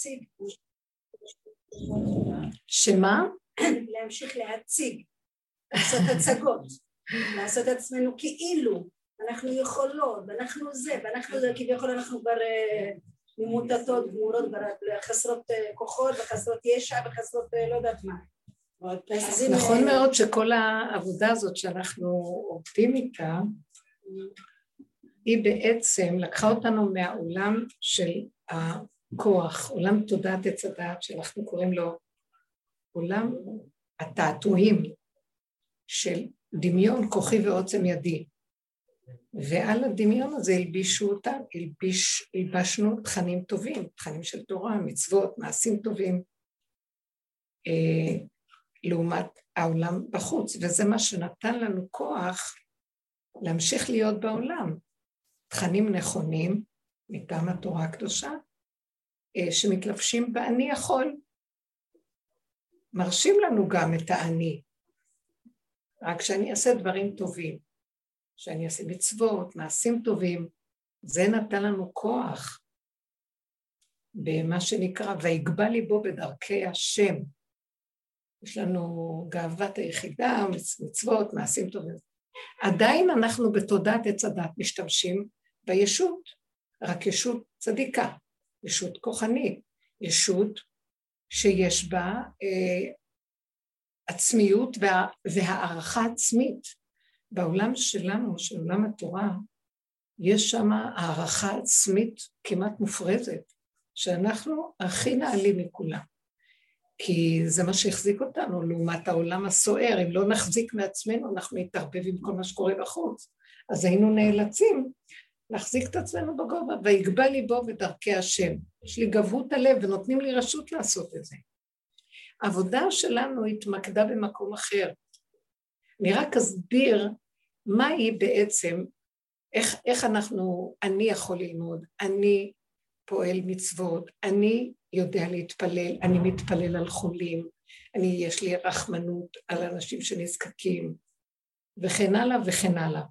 להציג. שמה? להמשיך להציג, לעשות הצגות, לעשות עצמנו כאילו אנחנו יכולות, ואנחנו זה, ואנחנו זה, כביכול אנחנו כבר אה, ממוטטות, גמורות, חסרות אה, כוחות וחסרות ישע וחסרות אה, לא יודעת מה. נכון מאוד שכל העבודה הזאת שאנחנו עובדים איתה, היא בעצם לקחה אותנו מהעולם של הכוח, עולם תודעת עץ הדעת שאנחנו קוראים לו עולם התעתועים של דמיון כוחי ועוצם ידי. ועל הדמיון הזה הלבישו אותם, הלביש, הלבשנו תכנים טובים, תכנים של תורה, מצוות, מעשים טובים, אה, לעומת העולם בחוץ, וזה מה שנתן לנו כוח להמשיך להיות בעולם. תכנים נכונים מטעם התורה הקדושה, שמתלבשים ב"אני יכול". מרשים לנו גם את האני, רק שאני אעשה דברים טובים, שאני אעשה מצוות, מעשים טובים, זה נתן לנו כוח במה שנקרא ויגבה ליבו בדרכי השם. יש לנו גאוות היחידה, מצוות, מעשים טובים. עדיין אנחנו בתודעת עץ הדת משתמשים בישות, רק ישות צדיקה, ישות כוחנית, ישות שיש בה אה, עצמיות וה, והערכה עצמית. בעולם שלנו, של עולם התורה, יש שם הערכה עצמית כמעט מופרזת, שאנחנו הכי נעלים מכולם. כי זה מה שהחזיק אותנו לעומת העולם הסוער, אם לא נחזיק מעצמנו אנחנו נתערבב עם כל מה שקורה בחוץ, אז היינו נאלצים להחזיק את עצמנו בגובה, ויגבה ליבו בדרכי השם. יש לי גבות הלב ונותנים לי רשות לעשות את זה. העבודה שלנו התמקדה במקום אחר. אני רק אסביר מהי בעצם, איך, איך אנחנו, אני יכול ללמוד, אני פועל מצוות, אני יודע להתפלל, אני מתפלל על חולים, אני, יש לי רחמנות על אנשים שנזקקים, וכן הלאה וכן הלאה.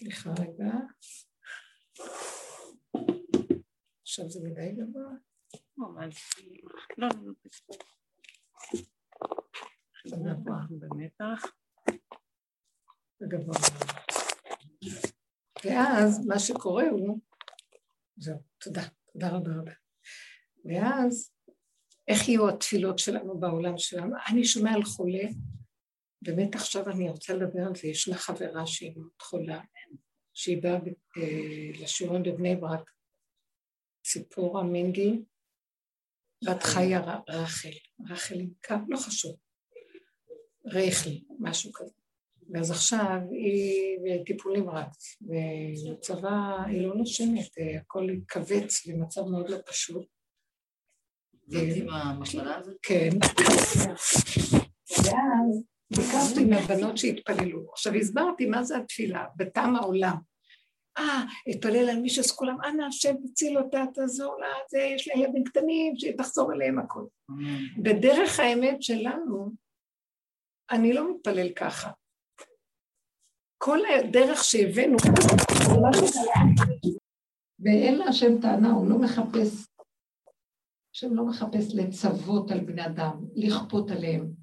סליחה רגע. עכשיו זה מדי גבוה? לא, לא, לא. במתח. גבוה. ואז מה שקורה הוא, זהו, תודה, תודה רבה רבה. ואז איך יהיו התפילות שלנו בעולם שלנו? אני שומע על חולה, באמת עכשיו אני רוצה לדבר על זה, יש לה חברה שהיא מאוד חולה, שהיא באה אה, לשיעורים בבני ברק, ציפורה מינגי, בת חיה רחל, רחל עם קו, לא חשוב, רייכלי, משהו כזה. ואז עכשיו היא בטיפול נמרץ, ובצבא היא לא נושמת, הכל התכווץ במצב מאוד לא פשוט. זאת עם המחלה הזאת? כן. ואז ביקרתי מהבנות שהתפללו. עכשיו הסברתי מה זה התפילה, בטעם העולם. אה, התפלל על מישהו, אז כולם, אנא השם תציל אותה, תעזור לה, זה, יש לה ילדים קטנים, שתחזור אליהם הכול. בדרך האמת שלנו, אני לא מתפלל ככה. כל הדרך שהבאנו, ואין להשם טענה, הוא לא מחפש, השם לא מחפש לצוות על בני אדם, לכפות עליהם.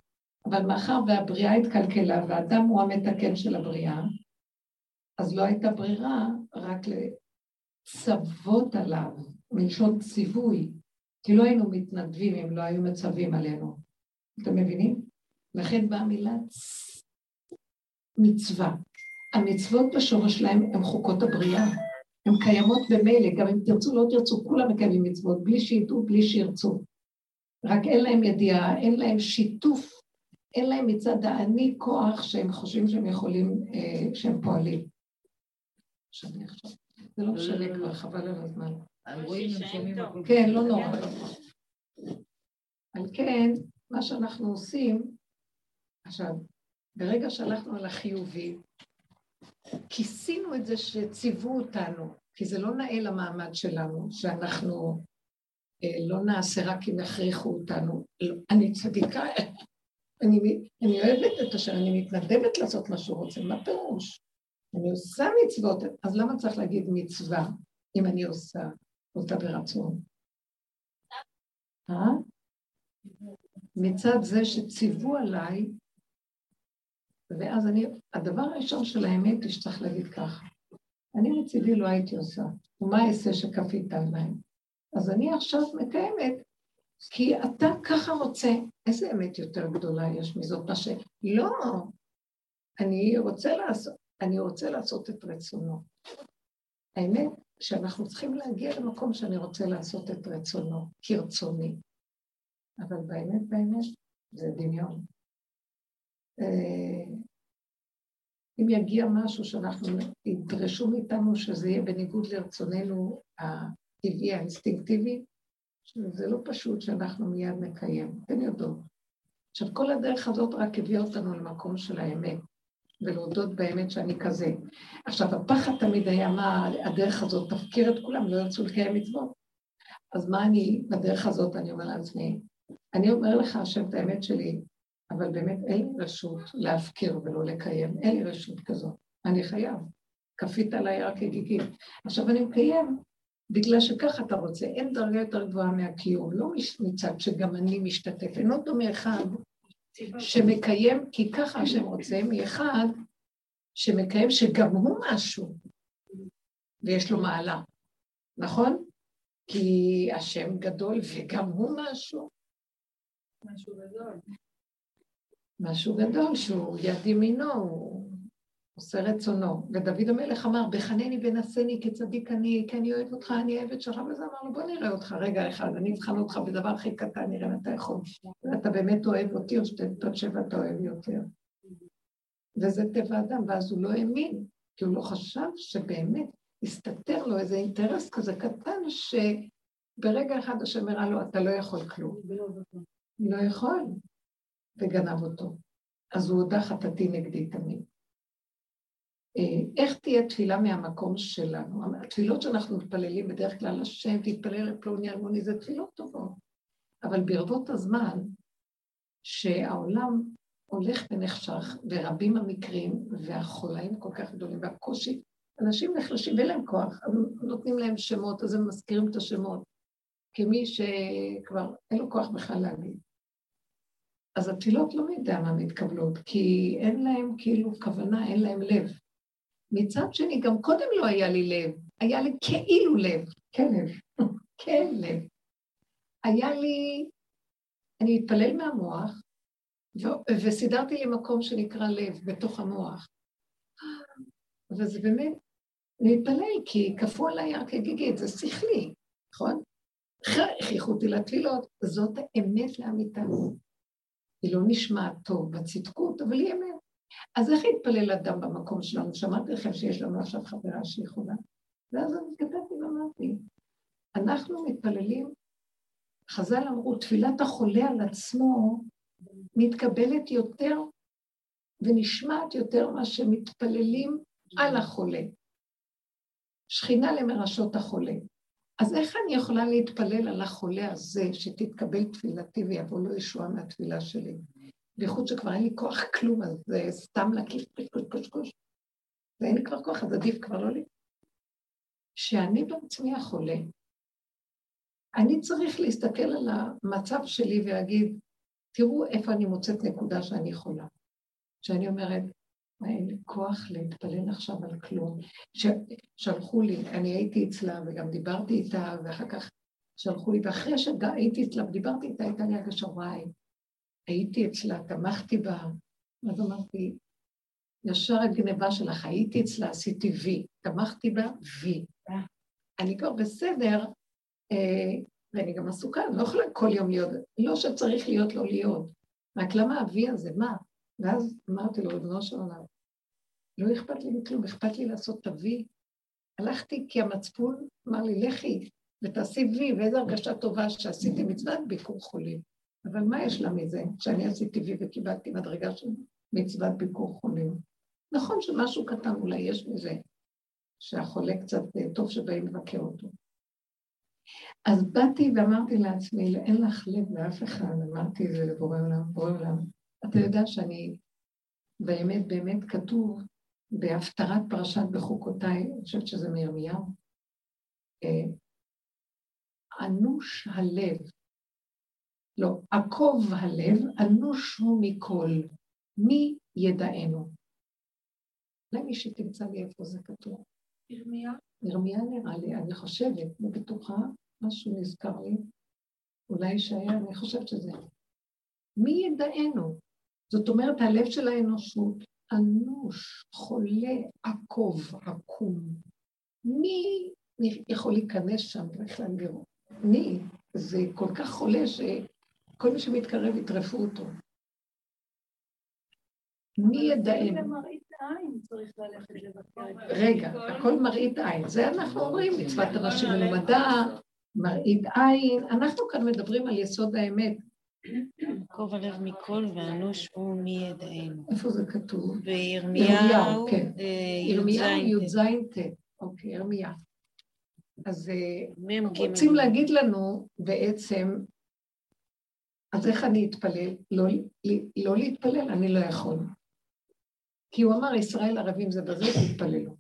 אבל מאחר והבריאה התקלקלה והאדם הוא המתקן של הבריאה, אז לא הייתה ברירה רק לצוות עליו, מלשון ציווי, כי לא היינו מתנדבים אם לא היו מצווים עלינו. אתם מבינים? לכן באה מילה מצווה. המצוות בשורש שלהם הן חוקות הבריאה. הן קיימות במילא, גם אם תרצו לא תרצו, כולם מקיימים מצוות, בלי שידעו, בלי שירצו. רק אין להם ידיעה, אין להם שיתוף, אין להם מצד האני כוח שהם חושבים שהם יכולים, אה, שהם פועלים. זה לא משנה כבר, חבל על הזמן. כן, לא נורא. על כן, מה שאנחנו עושים, עכשיו, ברגע שהלכנו על החיובי, כיסינו את זה שציוו אותנו, כי זה לא נאה למעמד שלנו, שאנחנו אה, לא נעשה רק אם יכריחו אותנו. לא, אני צדיקה, אני, אני אוהבת את השם, אני מתנדבת לעשות מה שהוא רוצה, מה פירוש? אני עושה מצוות, אז למה צריך להגיד מצווה אם אני עושה? אותה ברצון. אה? מצד זה שציוו עליי, ואז אני, הדבר הראשון של האמת היא שצריך להגיד ככה, אני מצידי לא הייתי עושה, ומה אעשה שכפית עליי? אז אני עכשיו מקיימת, כי אתה ככה רוצה, איזה אמת יותר גדולה יש מזאת, מה ש... לא, אני רוצה לעשות, אני רוצה לעשות את רצונו. האמת שאנחנו צריכים להגיע למקום שאני רוצה לעשות את רצונו, כרצוני. אבל באמת, באמת, זה דמיון. אה, אם יגיע משהו שאנחנו, ידרשו מאיתנו שזה יהיה בניגוד לרצוננו הטבעי, האינסטינקטיבי, זה לא פשוט שאנחנו מיד נקיים, אתם יודעות. עכשיו, כל הדרך הזאת רק הביאה אותנו למקום של האמת. ולהודות באמת שאני כזה. עכשיו, הפחד תמיד היה מה הדרך הזאת תפקיר את כולם, לא ירצו לקיים מצוות. אז מה אני, בדרך הזאת אני אומר לעצמי, אני אומר לך, השם, את האמת שלי, אבל באמת אין לי רשות להפקיר ולא לקיים, אין לי רשות כזאת, אני חייב. כפית עליי רק הגיגים. עכשיו אני מקיים, בגלל שככה אתה רוצה, אין דרגה יותר גבוהה מהקיום, לא מצד שגם אני משתתף, אינו דומה אחד שמקיים, כי ככה השם רוצה, מאחד שמקיים שגם הוא משהו, ויש לו מעלה, נכון? כי השם גדול וגם הוא משהו. משהו גדול. משהו גדול, שהוא יד ימינו, הוא עושה רצונו. ודוד המלך אמר, בחנני ונשני כצדיק אני, כי אני אוהב אותך, אני אוהבת שלך, וזה אמר לו, בוא נראה אותך רגע אחד, אני אבחן אותך בדבר הכי קטן, נראה אם אתה יכול. ואתה באמת אוהב אותי, או שאתה חושב שאתה אוהב יותר. וזה טבע אדם, ואז הוא לא האמין, כי הוא לא חשב שבאמת הסתתר לו איזה אינטרס כזה קטן, שברגע אחד השם הראה לו, אתה לא יכול כלום. לא יכול, וגנב אותו. אז הוא הודה חטאתי נגדי תמיד. אה, איך תהיה תפילה מהמקום שלנו? התפילות שאנחנו מתפללים בדרך כלל, השם תתפלל לפלוני אלמוני, זה תפילות טובות. אבל ברבות הזמן, שהעולם הולך ונחשך, ורבים המקרים, והחולאים כל כך גדולים, והקושי, אנשים נחלשים ואין להם כוח, נותנים להם שמות, אז הם מזכירים את השמות, כמי שכבר אין לו כוח בכלל להגיד. אז התפילות לא יודע מה מתקבלות, כי אין להם כאילו כוונה, אין להם לב. מצד שני, גם קודם לא היה לי לב, היה לי כאילו לב, כן לב, כן לב. היה לי, אני מתפלל מהמוח, ו- וסידרתי לי מקום שנקרא לב בתוך המוח. וזה באמת, להתפלל, כי כפו עליי הר זה שכלי, נכון? הכריחו אותי לתפילות, זאת האמת לאמיתה. היא לא נשמעת טוב בצדקות, אבל היא אמת. אז איך יתפלל אדם במקום שלנו? שמעתי לכם שיש לנו עכשיו חברה שהיא חולה. ואז אני כתבתי ואמרתי, אנחנו מתפללים, חז"ל אמרו, תפילת החולה על עצמו מתקבלת יותר ונשמעת יותר מה שמתפללים על החולה. שכינה למרשות החולה. אז איך אני יכולה להתפלל על החולה הזה, שתתקבל תפילתי ויבוא לו ישועה מהתפילה שלי? בייחוד שכבר אין לי כוח כלום, אז זה סתם להקיף קוש קוש קוש. ואין לי כבר כוח, אז עדיף כבר לא לי. כשאני בעצמי החולה, אני צריך להסתכל על המצב שלי ולהגיד, תראו איפה אני מוצאת נקודה שאני חולה. שאני אומרת, אין לי כוח להתפלל עכשיו על כלום. שלחו לי, אני הייתי אצלה וגם דיברתי איתה, ואחר כך שלחו לי, ואחרי שהייתי אצלה ודיברתי איתה, הייתה לי הרגשה, הייתי אצלה, תמכתי בה, אז אמרתי, ישר הגניבה שלך, הייתי אצלה, עשיתי וי, תמכתי בה, וי. אני כבר בסדר, אה, ואני גם עסוקה, אני לא יכולה כל יום להיות, לא שצריך להיות לא להיות, רק למה הוי הזה, מה? ואז אמרתי לו, ריבונו של עולם, לא אכפת לי מכלום, אכפת לי לעשות את ה-V. הלכתי כי המצפון אמר לי, לכי ותעשי וי, ואיזו הרגשה טובה שעשיתי מצוות ביקור חולים. אבל מה יש לה מזה שאני עשיתי וי וקיבלתי מדרגה של מצוות ביקור חולים? נכון שמשהו קטן אולי יש מזה, שהחולה קצת אה, טוב שבאים לבקר אותו. אז באתי ואמרתי לעצמי, אין לך לב לאף אחד, אמרתי את זה לבורא עולם, בורא עולם. אתה יודע שאני, באמת באמת כתוב בהפטרת פרשת בחוקותיי, אני חושבת שזה מירמיהו, אה, אנוש הלב. לא, עקוב הלב, אנוש הוא מכל. מי ידענו? אולי מישהי תמצא לי איפה זה כתוב. ירמיה? ירמיה נראה לי, אני חושבת, לא בטוחה, משהו נזכר לי. אולי שהיה, אני חושבת שזה. מי ידענו? זאת אומרת, הלב של האנושות אנוש, חולה, עקוב, עקום. מי יכול להיכנס שם בכלל לראות? מי? זה כל כך חולה שכל מי שמתקרב יטרפו אותו. מי ידענו? רגע, הכל מראית עין. זה אנחנו אומרים, מצוות אנשים מלומדה, מראית עין. אנחנו כאן מדברים על יסוד האמת. יעקב הלב מכל ואנוש הוא מי ידענו. איפה זה כתוב? בירמיהו, כן. אה, ירמיהו י"ז. י"ז ט', אוקיי, ירמיה. אז אה, רוצים להגיד לנו בעצם, אז איך אני אתפלל? לא, לא להתפלל, אני לא יכול. כי הוא אמר, ישראל ערבים זה בזה, תתפללו.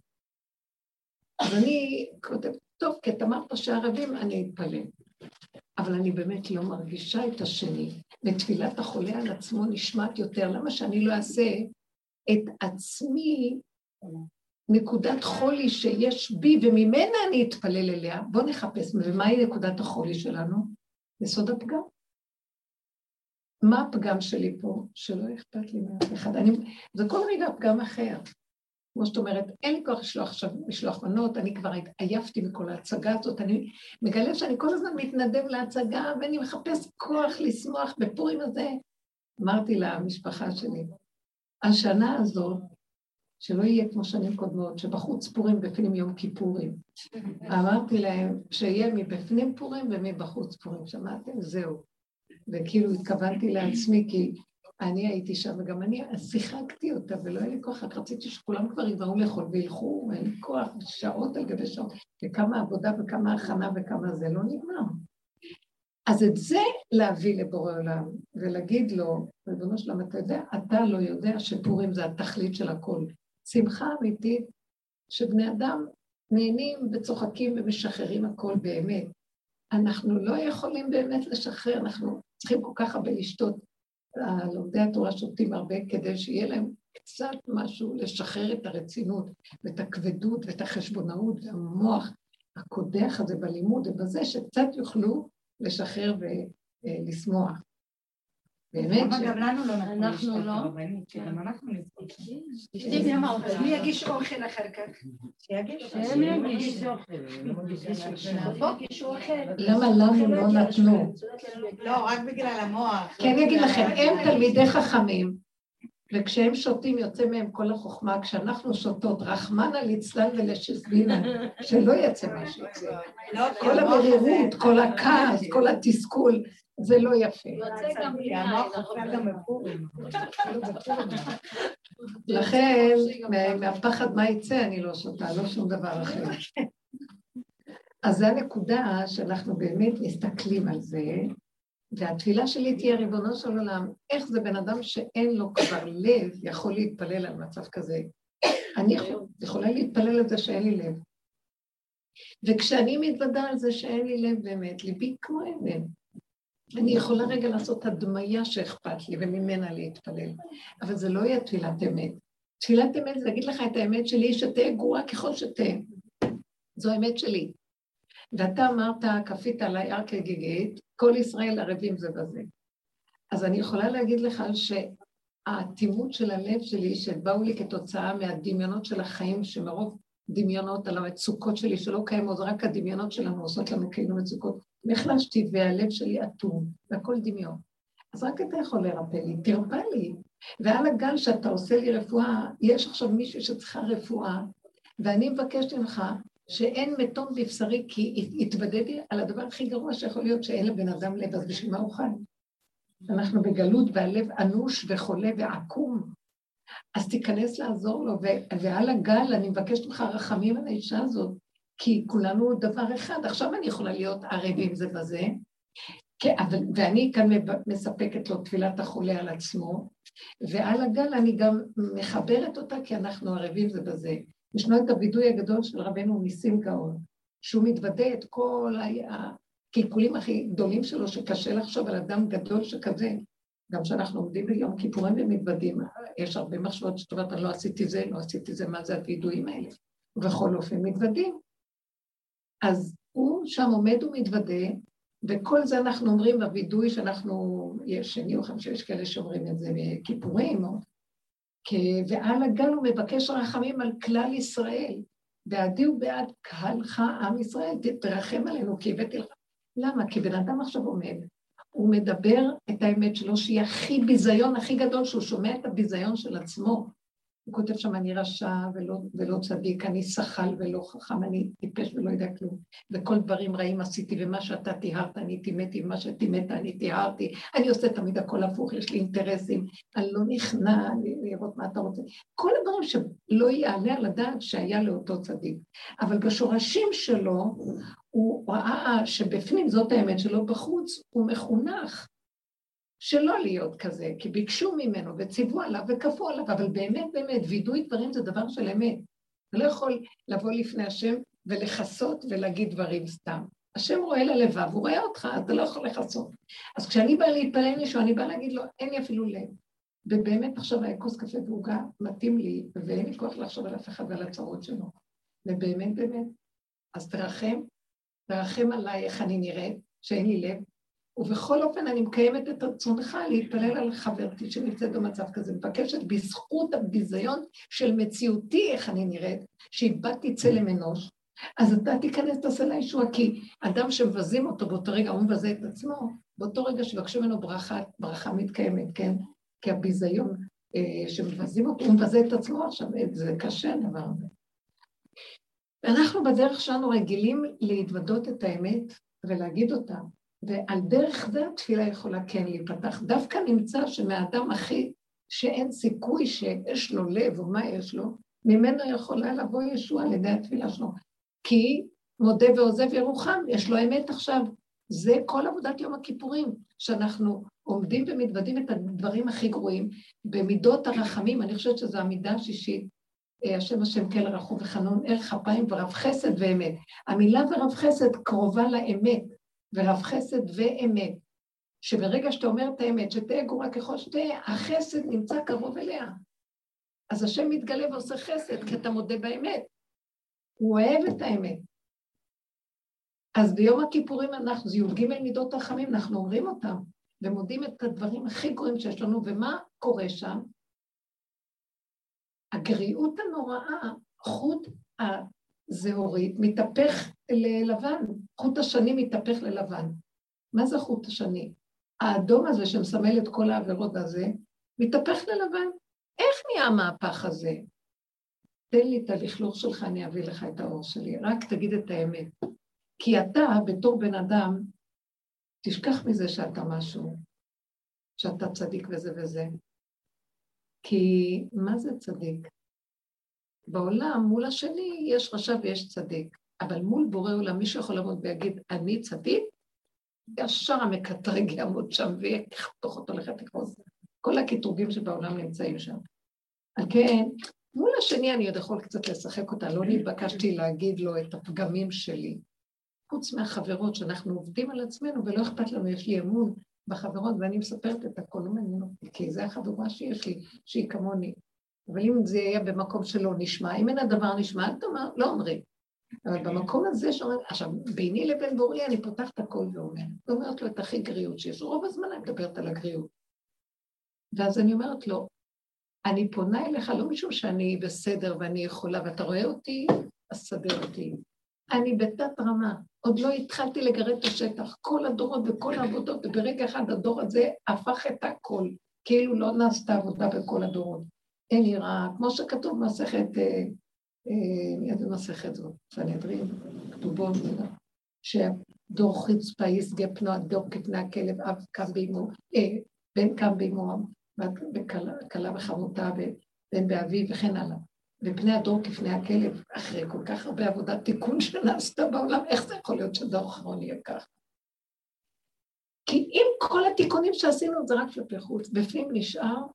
אז אני כותבת, טוב, כי את אמרת שערבים, אני אתפלל. אבל אני באמת לא מרגישה את השני. ותפילת החולה על עצמו נשמעת יותר. למה שאני לא אעשה את עצמי נקודת חולי שיש בי, וממנה אני אתפלל אליה? בואו נחפש, ומהי נקודת החולי שלנו? יסוד הפגם. מה הפגם שלי פה? שלא אכפת לי מאף אחד. אני, זה כל רגע פגם אחר. כמו שאת אומרת, אין לי כוח לשלוח עכשיו, לשלוח מנות, אני כבר עייפתי מכל ההצגה הזאת, אני מגלה שאני כל הזמן מתנדב להצגה, ואני מחפש כוח לשמוח בפורים הזה. אמרתי למשפחה שלי, השנה הזאת, שלא יהיה כמו שנים קודמות, שבחוץ פורים בפנים יום כיפורים. אמרתי להם שיהיה מבפנים פורים ומבחוץ פורים, שמעתם? זהו. וכאילו התכוונתי לעצמי, כי אני הייתי שם, וגם אני שיחקתי אותה, ולא היה לי כוח, רק רציתי שכולם כבר יבואו לאכול וילכו, ואין לי כוח, שעות על גבי שעות, וכמה עבודה וכמה הכנה וכמה זה, לא נגמר. אז את זה להביא לבורא עולם, ולהגיד לו, ריבונו שלם, אתה יודע, אתה לא יודע שפורים זה התכלית של הכל. שמחה אמיתית, שבני אדם נהנים וצוחקים ומשחררים הכל באמת. אנחנו לא יכולים באמת לשחרר, אנחנו צריכים כל כך הרבה לשתות. לומדי התורה שותים הרבה כדי שיהיה להם קצת משהו לשחרר את הרצינות ואת הכבדות ואת החשבונאות והמוח הקודח הזה בלימוד ובזה שקצת יוכלו לשחרר ולשמוח. באמת אבל גם לנו לא נתנו אנחנו לשתות לא. גם אנחנו נזכות. תגידי, מי יגיש אוכל אחר כך? שיגיש. שהם יגישו. בוא, גישו אוכל. למה לנו לא נתנו? לא, רק בגלל המוח. כי אני אגיד לכם, הם תלמידי חכמים, וכשהם שותים יוצא מהם כל החוכמה, כשאנחנו שותות, רחמנא ליצלן ולשסבינן, שלא יצא מה שיצא. לא, כי כל המוח המרירות. כל הכעס, כל התסכול, זה לא יפה. בפורים. לכן, מה- מהפחד מה יצא, אני לא שותה, לא שום דבר אחר. אז זו הנקודה שאנחנו באמת מסתכלים על זה, והתפילה שלי תהיה, ריבונו של עולם, איך זה בן אדם שאין לו כבר לב יכול להתפלל על מצב כזה? אני יכול- יכולה להתפלל על זה שאין לי לב. וכשאני מתוודה על זה שאין לי לב באמת, ליבי כמו אבן. אני יכולה רגע לעשות הדמיה שאכפת לי וממנה להתפלל, אבל זה לא יהיה תפילת אמת. תפילת אמת זה להגיד לך את האמת שלי, שתהיה גרועה ככל שתהיה. זו האמת שלי. ואתה אמרת, כפית עליי הר כגיגית, כל ישראל ערבים זה בזה. אז אני יכולה להגיד לך שהאטימות של הלב שלי, שבאו לי כתוצאה מהדמיונות של החיים, שמרוב דמיונות על המצוקות שלי שלא קיימות, רק הדמיונות שלנו עושות לנו כאילו מצוקות, נחלשתי והלב שלי אטום, והכל דמיון. אז רק אתה יכול לרפא לי, תרפא לי. ועל הגל שאתה עושה לי רפואה, יש עכשיו מישהו שצריכה רפואה, ואני מבקשת ממך שאין מתום בבשרי, כי התוודעתי על הדבר הכי גרוע שיכול להיות שאין לבן אדם לב, אז בשביל מה הוא חי? אנחנו בגלות והלב אנוש וחולה ועקום. אז תיכנס לעזור לו, ועל הגל אני מבקשת ממך רחמים על האישה הזאת, כי כולנו דבר אחד. עכשיו אני יכולה להיות ערבים זה בזה, כן, אבל, ואני כאן מספקת לו תפילת החולה על עצמו, ועל הגל אני גם מחברת אותה כי אנחנו ערבים זה בזה. ישנו את הווידוי הגדול של רבנו ניסים גאון, שהוא מתוודה את כל הקלקולים הכי גדולים שלו, שקשה לחשוב על אדם גדול שכזה. גם כשאנחנו עומדים ביום כיפורים ומתוודים, יש הרבה מחשבות שאת אומרת, אני לא עשיתי זה, לא עשיתי זה, מה זה הווידויים האלה? ובכל אופן מתוודים. אז הוא שם עומד ומתוודה, וכל זה אנחנו אומרים בווידוי שאנחנו, יש שני או חמישי, יש כאלה שאומרים את זה בכיפורים, או... ועל הגל הוא מבקש רחמים על כלל ישראל. בעדי ובעד קהלך עם ישראל, תרחם עלינו, כי הבאתי לך. למה? כי בן אדם עכשיו עומד, הוא מדבר את האמת שלו, שהיא הכי ביזיון הכי גדול, שהוא שומע את הביזיון של עצמו, הוא כותב שם, אני רשע ולא, ולא צדיק, אני שחל ולא חכם, אני טיפש ולא יודע כלום. וכל דברים רעים עשיתי, ומה שאתה טיהרת, אני טימאתי, ומה שטימאת, אני טיהרתי. אני עושה תמיד הכל הפוך, יש לי אינטרסים, אני לא נכנע, לראות מה אתה רוצה. כל הדברים שלא יעלה על הדעת שהיה לאותו צדיק. אבל בשורשים שלו, הוא ראה שבפנים זאת האמת שלו, בחוץ הוא מחונך. שלא להיות כזה, כי ביקשו ממנו וציוו עליו וכפו עליו, אבל באמת באמת, וידוי דברים זה דבר של אמת. אתה לא יכול לבוא לפני השם ולכסות ולהגיד דברים סתם. השם רואה ללבב, הוא רואה אותך, אתה לא יכול לכסות. אז כשאני באה להתפלל מישהו, אני באה להגיד לו, אין לי אפילו לב. ובאמת עכשיו היה כוס קפה ועוגה מתאים לי, ואין לי כוח לחשוב על אף אחד ועל הצרות שלו. ובאמת באמת, אז תרחם, תרחם עליי איך אני נראית, שאין לי לב, ובכל אופן אני מקיימת את רצונך להתפלל על חברתי שנמצאת במצב כזה, מבקשת בזכות הביזיון של מציאותי, איך אני נראית, שאיבדתי צלם אנוש, אז אתה תיכנס, תעשה לה ישועה, כי אדם שמבזים אותו באותו רגע, הוא מבזה את עצמו, באותו רגע שיבקשו ממנו ברכה, ברכה מתקיימת, כן? כי הביזיון אה, שמבזים אותו, הוא מבזה את עצמו עכשיו, זה קשה הדבר הזה. ואנחנו בדרך שלנו רגילים להתוודות את האמת ולהגיד אותה, ועל דרך זה התפילה יכולה כן להיפתח. דווקא נמצא שמהאדם הכי, שאין סיכוי שיש לו לב או מה יש לו, ממנו יכולה לבוא ישוע על ידי התפילה שלו. כי מודה ועוזב ירוחם, יש לו אמת עכשיו. זה כל עבודת יום הכיפורים, שאנחנו עומדים ומתוודים את הדברים הכי גרועים. במידות הרחמים, אני חושבת שזו המידה השישית, אה, השם השם כל רחום וחנון, ערך אפיים ורב חסד ואמת. המילה ורב חסד קרובה לאמת. ורב חסד ואמת, שברגע שאתה אומר את האמת, שתהיה גרוע ככל שתהיה, החסד נמצא קרוב אליה. אז השם מתגלה ועושה חסד, כי אתה מודה באמת. הוא אוהב את האמת. אז ביום הכיפורים אנחנו, זה י"ג מידות רחמים, אנחנו אומרים אותם, ומודים את הדברים הכי גרועים שיש לנו, ומה קורה שם? הגריעות הנוראה, חוט זהורית, מתהפך ללבן, חוט השני מתהפך ללבן. מה זה חוט השני? האדום הזה שמסמל את כל העבירות הזה, מתהפך ללבן. איך נהיה המהפך הזה? תן לי את הלכלוך שלך, אני אביא לך את האור שלי. רק תגיד את האמת. כי אתה, בתור בן אדם, תשכח מזה שאתה משהו, שאתה צדיק וזה וזה. כי מה זה צדיק? בעולם, מול השני, יש רשע ויש צדיק. אבל מול בורא עולם, מישהו יכול לעמוד ויגיד, אני צדיק? ישר המקטרג יעמוד שם ויחתוך אותו לחתיכות. כל הקטרוגים שבעולם נמצאים שם. על כן, מול השני אני עוד יכול קצת לשחק אותה, לא נתבקשתי להגיד לו את הפגמים שלי. חוץ מהחברות שאנחנו עובדים על עצמנו ולא אכפת לנו, יש לי אמון בחברות ואני מספרת את הכל, לא מעניין אותי, כי זו החבורה שיש לי, שהיא כמוני. אבל אם זה יהיה במקום שלא נשמע, אם אין הדבר נשמע, אל תאמר, לא אומרים. אבל במקום הזה שאומרים, עכשיו, ביני לבין בורי אני פותחת הכל ואומרת, ואומרת לו את הכי גריות שיש, רוב הזמן אני מדברת על הגריות. ואז אני אומרת לו, אני פונה אליך לא משום שאני בסדר ואני יכולה, ואתה רואה אותי, אז סדר אותי. אני בתת רמה, עוד לא התחלתי לגרד את השטח, כל הדורות וכל העבודות, וברגע אחד הדור הזה הפך את הכל, כאילו לא נעשתה עבודה בכל הדורות. אין יראה, כמו שכתוב במסכת, אה, אה, איזה מסכת זאת? סנהדרין, כתובות, שדור חצפה ישגה פנו הדור כפני הכלב, אב קם באמו, אה, בן קם באמו, וכלה בחמותה, בן באביו וכן הלאה. ופני הדור כפני הכלב, אחרי כל כך הרבה עבודת תיקון שנעשתה בעולם, איך זה יכול להיות שדור אחרון יהיה כך? כי אם כל התיקונים שעשינו זה רק כלפי חוץ, בפנים נשאר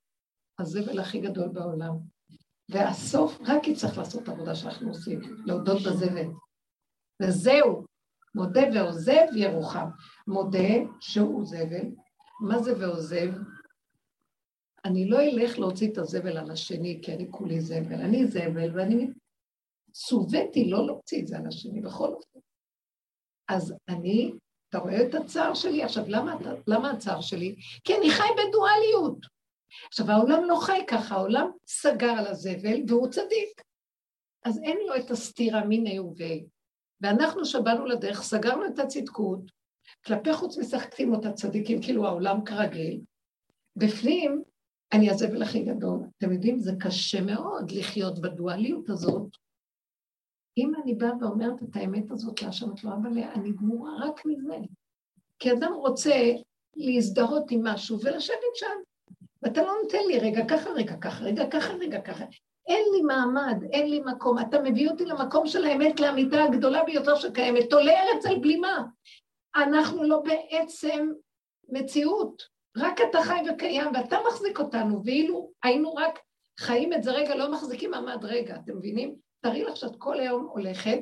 הזבל הכי גדול בעולם. והסוף, רק יצטרך לעשות את העבודה שאנחנו עושים, להודות בזבל. וזהו. מודה ועוזב ירוחם. מודה שהוא זבל, מה זה ועוזב? אני לא אלך להוציא את הזבל על השני, כי אני כולי זבל. אני זבל, ואני צוויתי לא להוציא את זה על השני, בכל אופן. אז אני, אתה רואה את הצער שלי? עכשיו, למה, למה הצער שלי? כי אני חי בדואליות. עכשיו, העולם לא חי ככה, העולם סגר על הזבל והוא צדיק. אז אין לו את הסתירה מיניה ובי. ואנחנו שבאנו לדרך, סגרנו את הצדקות, כלפי חוץ משחקים אותה צדיקים, כאילו העולם כרגיל. בפנים, אני הזבל הכי גדול. אתם יודעים, זה קשה מאוד לחיות בדואליות הזאת. אם אני באה ואומרת את האמת הזאת להשם, את לא אבל אני גמורה רק מזה. כי אדם רוצה להזדהות עם משהו ולשבת שם. ואתה לא נותן לי רגע ככה, רגע ככה, רגע ככה, רגע ככה. אין לי מעמד, אין לי מקום. אתה מביא אותי למקום של האמת, לאמיתה הגדולה ביותר שקיימת. תולה ארץ על בלימה. אנחנו לא בעצם מציאות, רק אתה חי וקיים, ואתה מחזיק אותנו, ואילו היינו רק חיים את זה רגע, לא מחזיקים מעמד רגע, אתם מבינים? תארי לך שאת כל היום הולכת,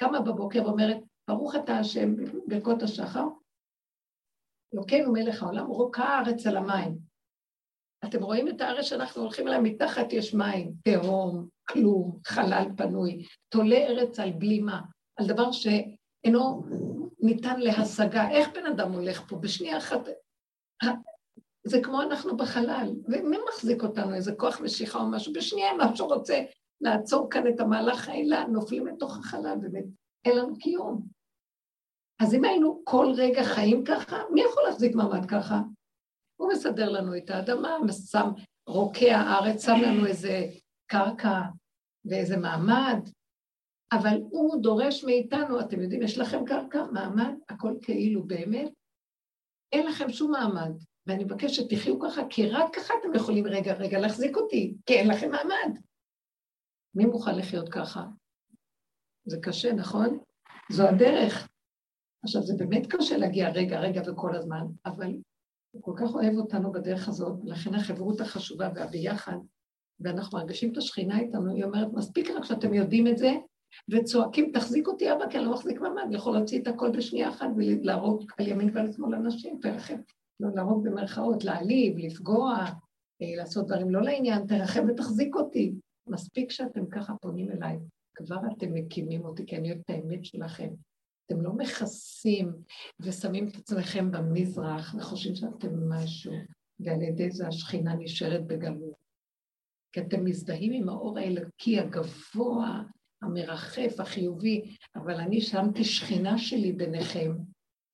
קמה בבוקר ואומרת, ברוך אתה השם ברכות השחר, אלוקינו מלך העולם, רוקה הארץ על המים. אתם רואים את הארץ שאנחנו הולכים אליה, מתחת יש מים, תהום, כלום, חלל פנוי, תולה ארץ על בלימה, על דבר שאינו ניתן להשגה. איך בן אדם הולך פה? בשנייה אחת... זה כמו אנחנו בחלל, ומי מחזיק אותנו? איזה כוח משיכה או משהו? בשנייה משהו רוצה לעצור כאן את המהלך האלה, נופלים לתוך החלל, באמת, אין לנו קיום. אז אם היינו כל רגע חיים ככה, מי יכול להחזיק מעמד ככה? הוא מסדר לנו את האדמה, שם, רוקע הארץ, שם לנו איזה קרקע ואיזה מעמד, אבל הוא דורש מאיתנו, אתם יודעים, יש לכם קרקע, מעמד, הכל כאילו באמת, אין לכם שום מעמד. ואני מבקשת שתחיו ככה, כי רק ככה אתם יכולים רגע, רגע להחזיק אותי, כי אין לכם מעמד. מי מוכן לחיות ככה? זה קשה, נכון? זו הדרך. עכשיו, זה באמת קשה להגיע רגע, רגע וכל הזמן, אבל הוא כל כך אוהב אותנו בדרך הזאת, לכן החברות החשובה והביחד, ואנחנו מרגישים את השכינה איתנו, היא אומרת, מספיק רק שאתם יודעים את זה, וצועקים, תחזיק אותי אבא, כי אני לא מחזיק מעמד, אני יכול להוציא את הכל בשנייה אחת ולהרוג על ימין ועל שמאל אנשים, ולכן, לא להרוג במרכאות, להעליב, לפגוע, אה, לעשות דברים לא לעניין, תרחם ותחזיק אותי. מספיק שאתם ככה פונים אליי, כבר אתם מקימים אותי, כי אני אוהבת את האמת שלכם. אתם לא מכסים ושמים את עצמכם במזרח וחושבים שאתם משהו, ועל ידי זה השכינה נשארת בגלות. כי אתם מזדהים עם האור האלוקי הגבוה, המרחף, החיובי, אבל אני שמתי שכינה שלי ביניכם,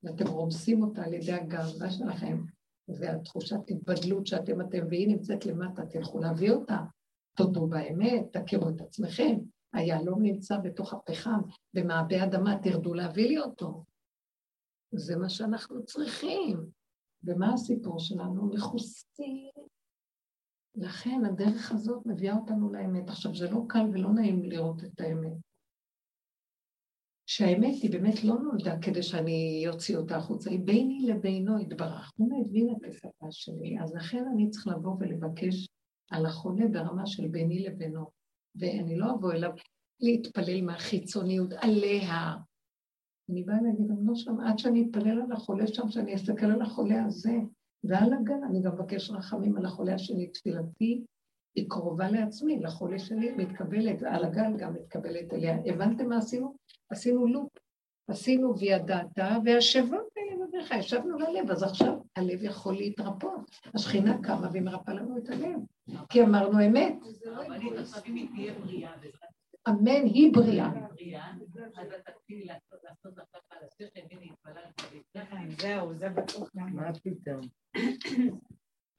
ואתם רומסים אותה על ידי הגאווה שלכם, והתחושת התבדלות שאתם אתם, והיא נמצאת למטה, תלכו להביא אותה. תודו באמת, תכירו את עצמכם. היהלום נמצא בתוך הפחם, במעבה אדמה, תרדו להביא לי אותו. זה מה שאנחנו צריכים. ומה הסיפור שלנו? מכוסים. לכן הדרך הזאת מביאה אותנו לאמת. עכשיו, זה לא קל ולא נעים לראות את האמת. שהאמת היא באמת לא נולדה כדי שאני אוציא אותה החוצה, היא ביני לבינו יתברך. הוא מבין את השפה שלי, אז לכן אני צריך לבוא ולבקש על החולה ברמה של ביני לבינו. ואני לא אבוא אליו להתפלל מהחיצוניות עליה. אני באה להגיד, אני לא שם, עד שאני אתפלל על החולה שם, שאני אסתכל על החולה הזה, ועל הגל, אני גם מבקש רחמים על החולה השני. תפילתי היא קרובה לעצמי, לחולה שלי מתקבלת, ועל הגל גם מתקבלת אליה. הבנתם מה עשינו? עשינו לופ. עשינו וידעת, והשבות האלה בדרך ישבנו ללב, אז עכשיו הלב יכול להתרפות. השכינה קמה והיא מרפאה לנו את הלב, כי אמרנו אמת. אמן היא בריאה.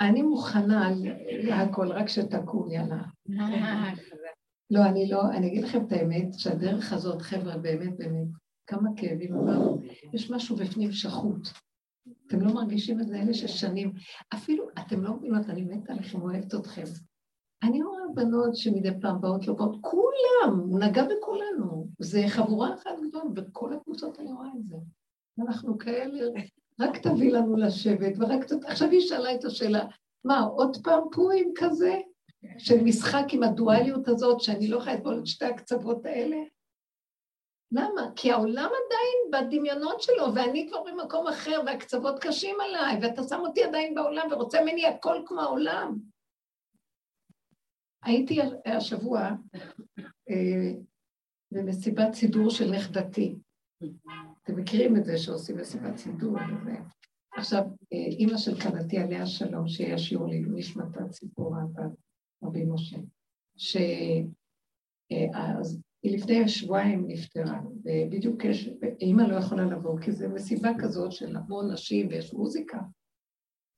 אני מוכנה להכל, רק שתקום, יאללה. לא, אני לא, אני אגיד לכם את האמת, שהדרך הזאת, חבר'ה, באמת, באמת, כמה כאבים עברנו, יש משהו בפנים שחוט. אתם לא מרגישים את זה, אלה ששנים, אפילו, אתם לא מבינות, אני מתה עליכם, אוהבת אתכם. אני רואה בנות שמדי פעם באות לא באות, כולם, הוא נגע בכולנו. זה חבורה אחת גדולה, בכל הקבוצות אני רואה את זה. אנחנו כאלה, רק תביא לנו לשבת, ורק... עכשיו היא שאלה את השאלה, מה, עוד פעם פורים כזה? של משחק עם הדואליות הזאת, שאני לא יכולה לסבול את שתי הקצוות האלה? למה? כי העולם עדיין בדמיונות שלו, ואני כבר במקום אחר, והקצוות קשים עליי, ואתה שם אותי עדיין בעולם ורוצה ממני הכל כמו העולם. הייתי השבוע אה, במסיבת סידור של נכדתי. אתם מכירים את זה שעושים מסיבת סידור וזה. עכשיו, אה, אימא של כלתי עליה שלום, שהיא השיעור לי, נשמתה ציפורה רבי משה, שהיא אה, לפני שבועיים נפטרה, ובדיוק יש, אימא לא יכולה לבוא, כי זו מסיבה כזאת של המון נשים ויש מוזיקה.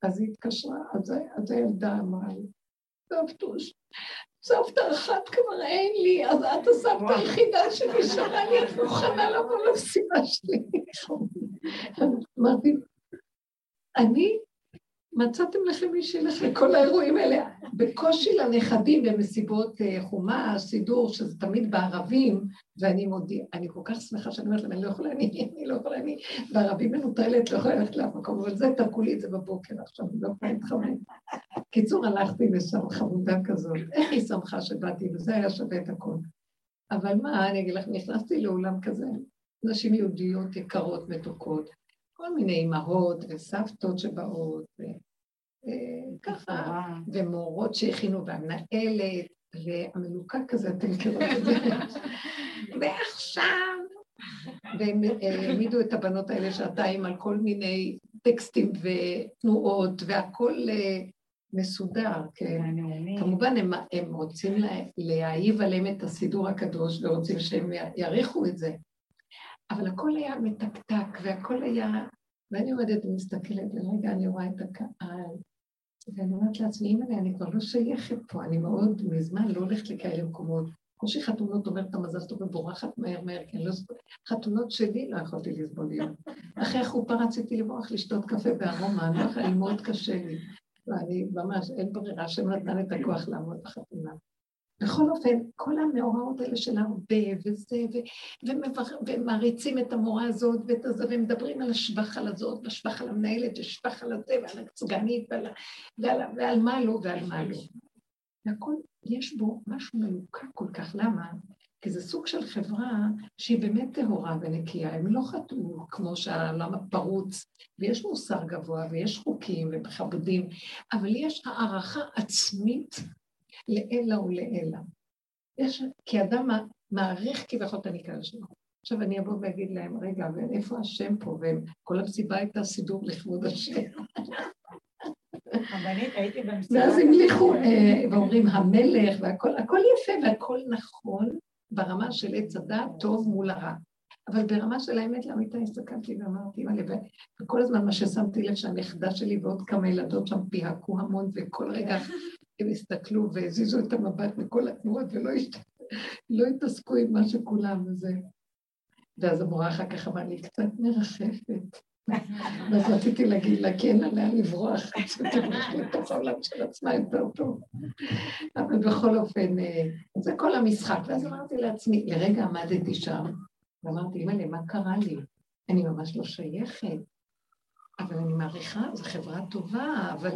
אז היא התקשרה, אז הילדה אמרה לי, טוב, סבתא אחת כבר אין לי, אז את הסבתא היחידה שנשארה לי, את מוכנה לבוא למסיבה שלי. אמרתי, אני, מצאתם לכם מי שילך לכל האירועים האלה. בקושי לנכדים במסיבות אה, חומה, סידור, שזה תמיד בערבים, ואני מודיע, אני כל כך שמחה שאני אומרת להם, אני לא יכולה, אני, אני לא יכולה, אני בערבים מנוטרלת, לא יכולה ללכת לאף מקום, אבל זה, תקעו לי את זה בבוקר עכשיו, אני לא יכולה להתחמם. קיצור, הלכתי לשם חמודה כזאת, איך היא שמחה שבאתי, וזה היה שווה את הכול. אבל מה, אני אגיד לך, נכנסתי לאולם כזה, נשים יהודיות יקרות, מתוקות, כל מיני אימהות וסבתות שבאות, וככה, ומורות שהכינו, והמנהלת, והמלוקה כזה, אתם מכירות את זה. ועכשיו, והם העמידו את הבנות האלה שעתיים על כל מיני טקסטים ותנועות, והכל אה, מסודר, כן. כמובן, הם, הם רוצים להעיב עליהם את הסידור הקדוש ורוצים שהם יעריכו את זה. אבל הכל היה מתקתק והכל היה... ואני עומדת ומסתכלת, ולרגע אני רואה את הקהל, ואני אומרת לעצמי, אימא'לה, אני כבר לא שייכת פה, אני מאוד מזמן לא הולכת לכאלה מקומות. כמו שחתונות אומרת את המזל טוב ובורחת מהר מהר, כי אני לא זוכרת, חתונות שלי לא יכולתי לסבול יום. אחרי החופה רציתי לברוח לשתות קפה בארומה, אני לא מאוד קשה לי. ואני ממש, אין ברירה, השם נתן את הכוח לעמוד בחתונה. בכל אופן, כל המאורעות האלה של הרבה וזה, ו- ומבר- ומעריצים את המורה הזאת ואת הזה, ומדברים על השבח על הזאת, והשבח על המנהלת, ושבח על הזה, ועל הסגנית, ועל, ועל, ועל מה לא ועל מה לא. והכל, יש בו משהו מלוקק כל כך, למה? כי זה סוג של חברה שהיא באמת טהורה ונקייה, הם לא חטאו כמו שהעולם הפרוץ, ויש מוסר גבוה, ויש חוקים ומכבדים, אבל יש הערכה עצמית לעילא ולעילא. יש, כי אדם מעריך כביכול את הניקיון שלו. עכשיו אני אבוא ואגיד להם, רגע, ואיפה השם פה? וכל המסיבה הייתה סידור לכבוד השם. ואז המליכו, אה, ואומרים המלך, והכל יפה והכל נכון ברמה של עץ הדעת, טוב מול הרע. אבל ברמה של האמת לאמיתה הסתכלתי ואמרתי, וכל הזמן מה ששמתי לב שהנכדה שלי ועוד כמה ילדות שם פיהקו המון, וכל רגע הם הסתכלו והזיזו את המבט מכל התנועות ולא הת... לא התעסקו עם מה שכולם וזה. ואז המורה אחר כך אמרה לי, קצת מרחפת. ואז רציתי להגיד לה, כן, עליה לברוח, שתברח לתוך העולם של עצמה יותר טוב. אבל בכל אופן, אה, זה כל המשחק. ואז אמרתי לעצמי, לרגע עמדתי שם, ואמרתי, אימא'לה, מה קרה לי? אני ממש לא שייכת. אבל אני מעריכה, זו חברה טובה, אבל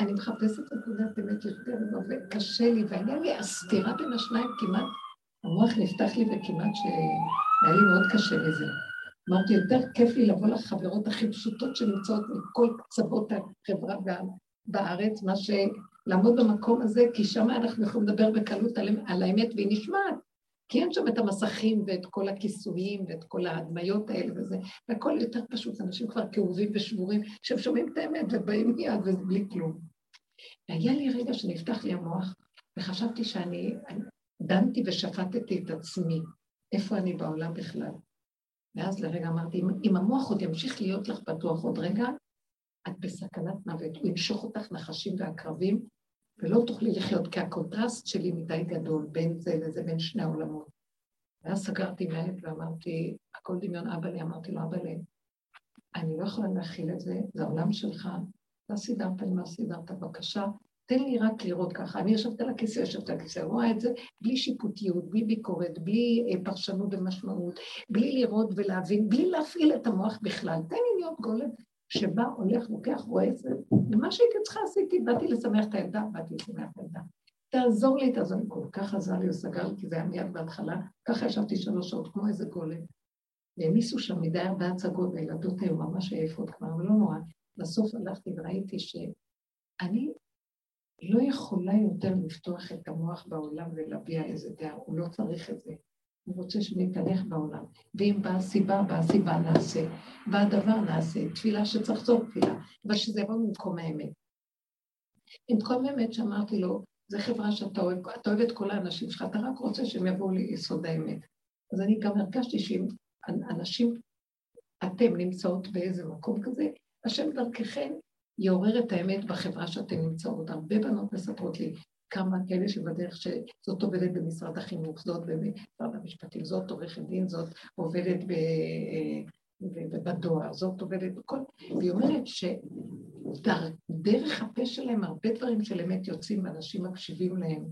אני מחפשת נקודת אמת יותר, וקשה לי, והיה לי הסתירה בין השניים כמעט, המוח נפתח לי וכמעט שהיה לי מאוד קשה לזה. אמרתי, יותר כיף לי לבוא לחברות הכי פשוטות שנמצאות מכל קצוות החברה בארץ, מה שלעמוד במקום הזה, כי שם אנחנו יכולים לדבר בקלות על, על האמת והיא נשמעת. כי אין שם את המסכים ואת כל הכיסויים ואת כל ההדמיות האלה וזה, והכל יותר פשוט, אנשים כבר כאובים ושבורים, שהם שומעים את האמת ובאים מיד ובלי כלום. והיה לי רגע שנפתח לי המוח, וחשבתי שאני דנתי ושפטתי את עצמי, איפה אני בעולם בכלל. ואז לרגע אמרתי, אם המוח עוד ימשיך להיות לך פתוח עוד רגע, את בסכנת מוות. הוא ימשוך אותך נחשים ועקרבים, ולא תוכלי לחיות, כי הקונטרסט שלי מדי גדול בין זה לזה, בין שני העולמות. ואז סגרתי מעט ואמרתי, הכל דמיון אבא לי, אמרתי לו, אבא לי, אני לא יכולה להכיל את זה, זה העולם שלך, אתה סידרת לי מה סידרת, בבקשה, תן לי רק לראות ככה. אני יושבת על הכיסא, יושבת על הכיסא, רואה את זה בלי שיפוטיות, בלי ביקורת, בלי אה, פרשנות ומשמעות, בלי לראות ולהבין, בלי להפעיל את המוח בכלל. תן לי להיות גולם שבא, הולך, לוקח, רואה את זה. ומה שהייתי צריכה עשיתי, באתי לשמח את הילדה, באתי לשמח את הילדה. תעזור לי, תעזור לי. כל כך עזר לי, סגר, כי זה היה מיד בהתחלה, ככה ישבתי שלוש שעות, כמו איזה גולם. והעמיסו שם מדי הרבה הצגות, והילדות היו ממש עייפות כבר, אבל לא נורא. בסוף הלכתי וראיתי שאני לא יכולה יותר לפתוח את המוח בעולם ולהביע איזה דעה, הוא לא צריך את זה. הוא רוצה שנתהלך בעולם. ואם באה סיבה, באה סיבה נעשה. בא דבר נעשה. תפילה שצריך זאת תפילה, אבל שזה יבוא ממקום האמת. במקום האמת שאמרתי לו, זו חברה שאתה אוהב, אתה אוהב את כל האנשים שלך, אתה רק רוצה שהם יבואו ליסוד האמת. אז אני גם הרגשתי שאם אנשים, אתם נמצאות באיזה מקום כזה, השם דרככם יעורר את האמת בחברה שאתן נמצאות. הרבה בנות מספרות לי כמה כאלה שבדרך שזאת עובדת במשרד החינוך, זאת במשרד המשפטים, זאת עורכת דין, זאת עובדת ב... בדואר, זאת עובדת בכל... והיא אומרת שדרך הפה שלהם הרבה דברים של אמת יוצאים ואנשים מקשיבים להם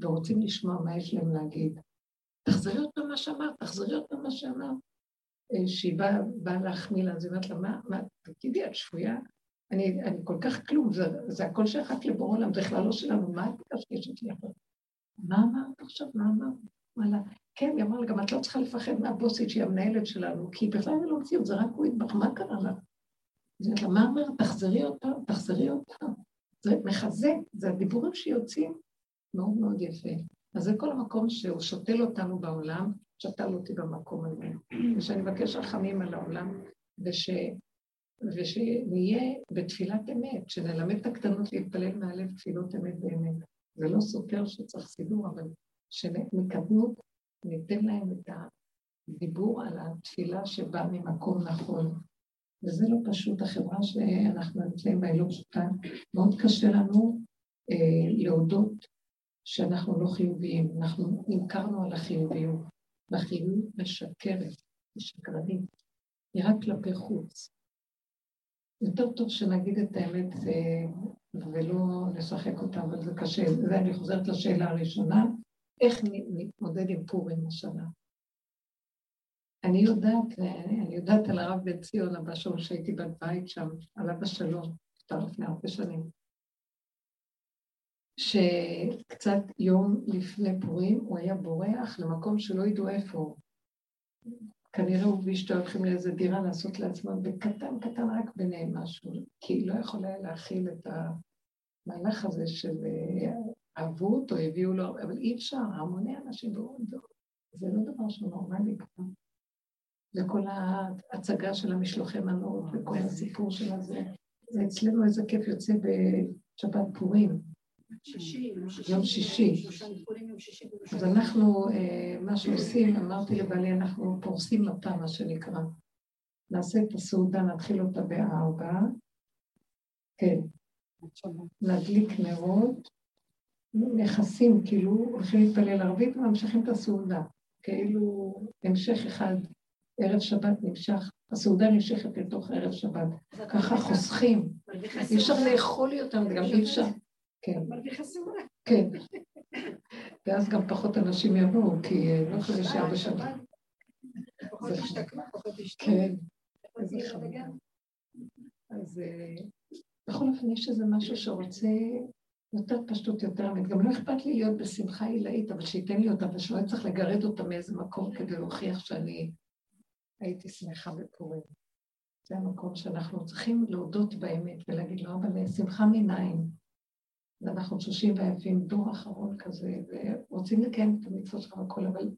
ורוצים לשמוע מה יש להם להגיד. תחזרי עוד מה שאמרת, תחזרי עוד מה שאמרת. אה, שהיא באה בא להחמיא לה, אז היא אומרת לה, מה, מה, תגידי, את שפויה? אני, אני כל כך כלום, זה, זה הכל שייך לבורא עולם, זה בכלל לא שלנו, מה את מקשקשת לי עכשיו? מה אמרת עכשיו? מה אמרת? וואלה. כן, היא אמרה לה, גם את לא צריכה לפחד מהבוסית שהיא המנהלת שלנו, כי בכלל זה לא מציאות, זה רק הוא ידבח, מה קרה לה? אז היא אומרת מה אמרת? תחזרי עוד פעם, תחזרי עוד פעם. זה מחזק, זה הדיבורים שיוצאים מאוד מאוד יפה. אז זה כל המקום שהוא שותל אותנו בעולם, שתל אותי במקום הזה. ושאני מבקש רחמים על העולם, וש... ושנהיה בתפילת אמת, שנלמד את הקטנות להתפלל מהלב תפילות אמת באמת. זה לא סותר שצריך סידור, אבל שמקדמות, ניתן להם את הדיבור על התפילה שבאה ממקום נכון. וזה לא פשוט, החברה שאנחנו נמצאים בה היא לא פשוטה. מאוד קשה לנו אה, להודות שאנחנו לא חיוביים, אנחנו נמכרנו על החיוביות, והחיוביות משקרת, היא שקרנית, היא רק כלפי חוץ. יותר טוב שנגיד את האמת אה, ולא נשחק אותה, אבל זה קשה. זה אני חוזרת לשאלה הראשונה, איך נתמודד עם פורים השנה? אני יודעת, אני יודעת על הרב בן ציון, הבא שלו שהייתי בבית שם, עליו השלום, נפטר לפני הרבה שנים, שקצת יום לפני פורים הוא היה בורח למקום שלא ידעו איפה הוא. כנראה הוא ואשתו הולכים לאיזה דירה לעשות לעצמם, בקטן קטן רק ביניהם משהו, כי לא יכולה להכיל את המהלך הזה של אה, אהבו אותו, הביאו לו, אבל אי אפשר, המוני אנשים והוא זה לא דבר שהוא נורמלי כבר. וכל ההצגה של המשלוחי מנות וכל הסיפור של הזה, זה אצלנו איזה כיף יוצא בשבת פורים. יום שישי. אז אנחנו, אה, מה שעושים, אמרתי לבעלי, אנחנו פורסים מפה, מה שנקרא. נעשה את הסעודה, נתחיל אותה בארבע. כן. נדליק נרות, נכסים, כאילו, הולכים להתפלל ערבית וממשיכים את הסעודה. כאילו, המשך אחד, ערב שבת נמשך, הסעודה נמשכת לתוך ערב שבת. ככה חוסכים. אי אפשר לאכול יותר, גם אי אפשר. כן. כן. ואז גם פחות אנשים יבואו, כי אה, לא חושב שארבע שנים. כן. אז אה, בכל אופן יש איזה משהו שרוצה יותר פשטות, יותר אמת. גם לא אכפת לי להיות בשמחה עילאית, אבל שייתן לי אותה, ושלא צריך לגרד אותה מאיזה מקום כדי להוכיח שאני הייתי שמחה בפורים. זה המקום שאנחנו צריכים להודות באמת ולהגיד לו, אבל שמחה מנין. ואנחנו תשושים ויפים, דור אחרון כזה, ורוצים לקיים את המצוות שלך והכל, אבל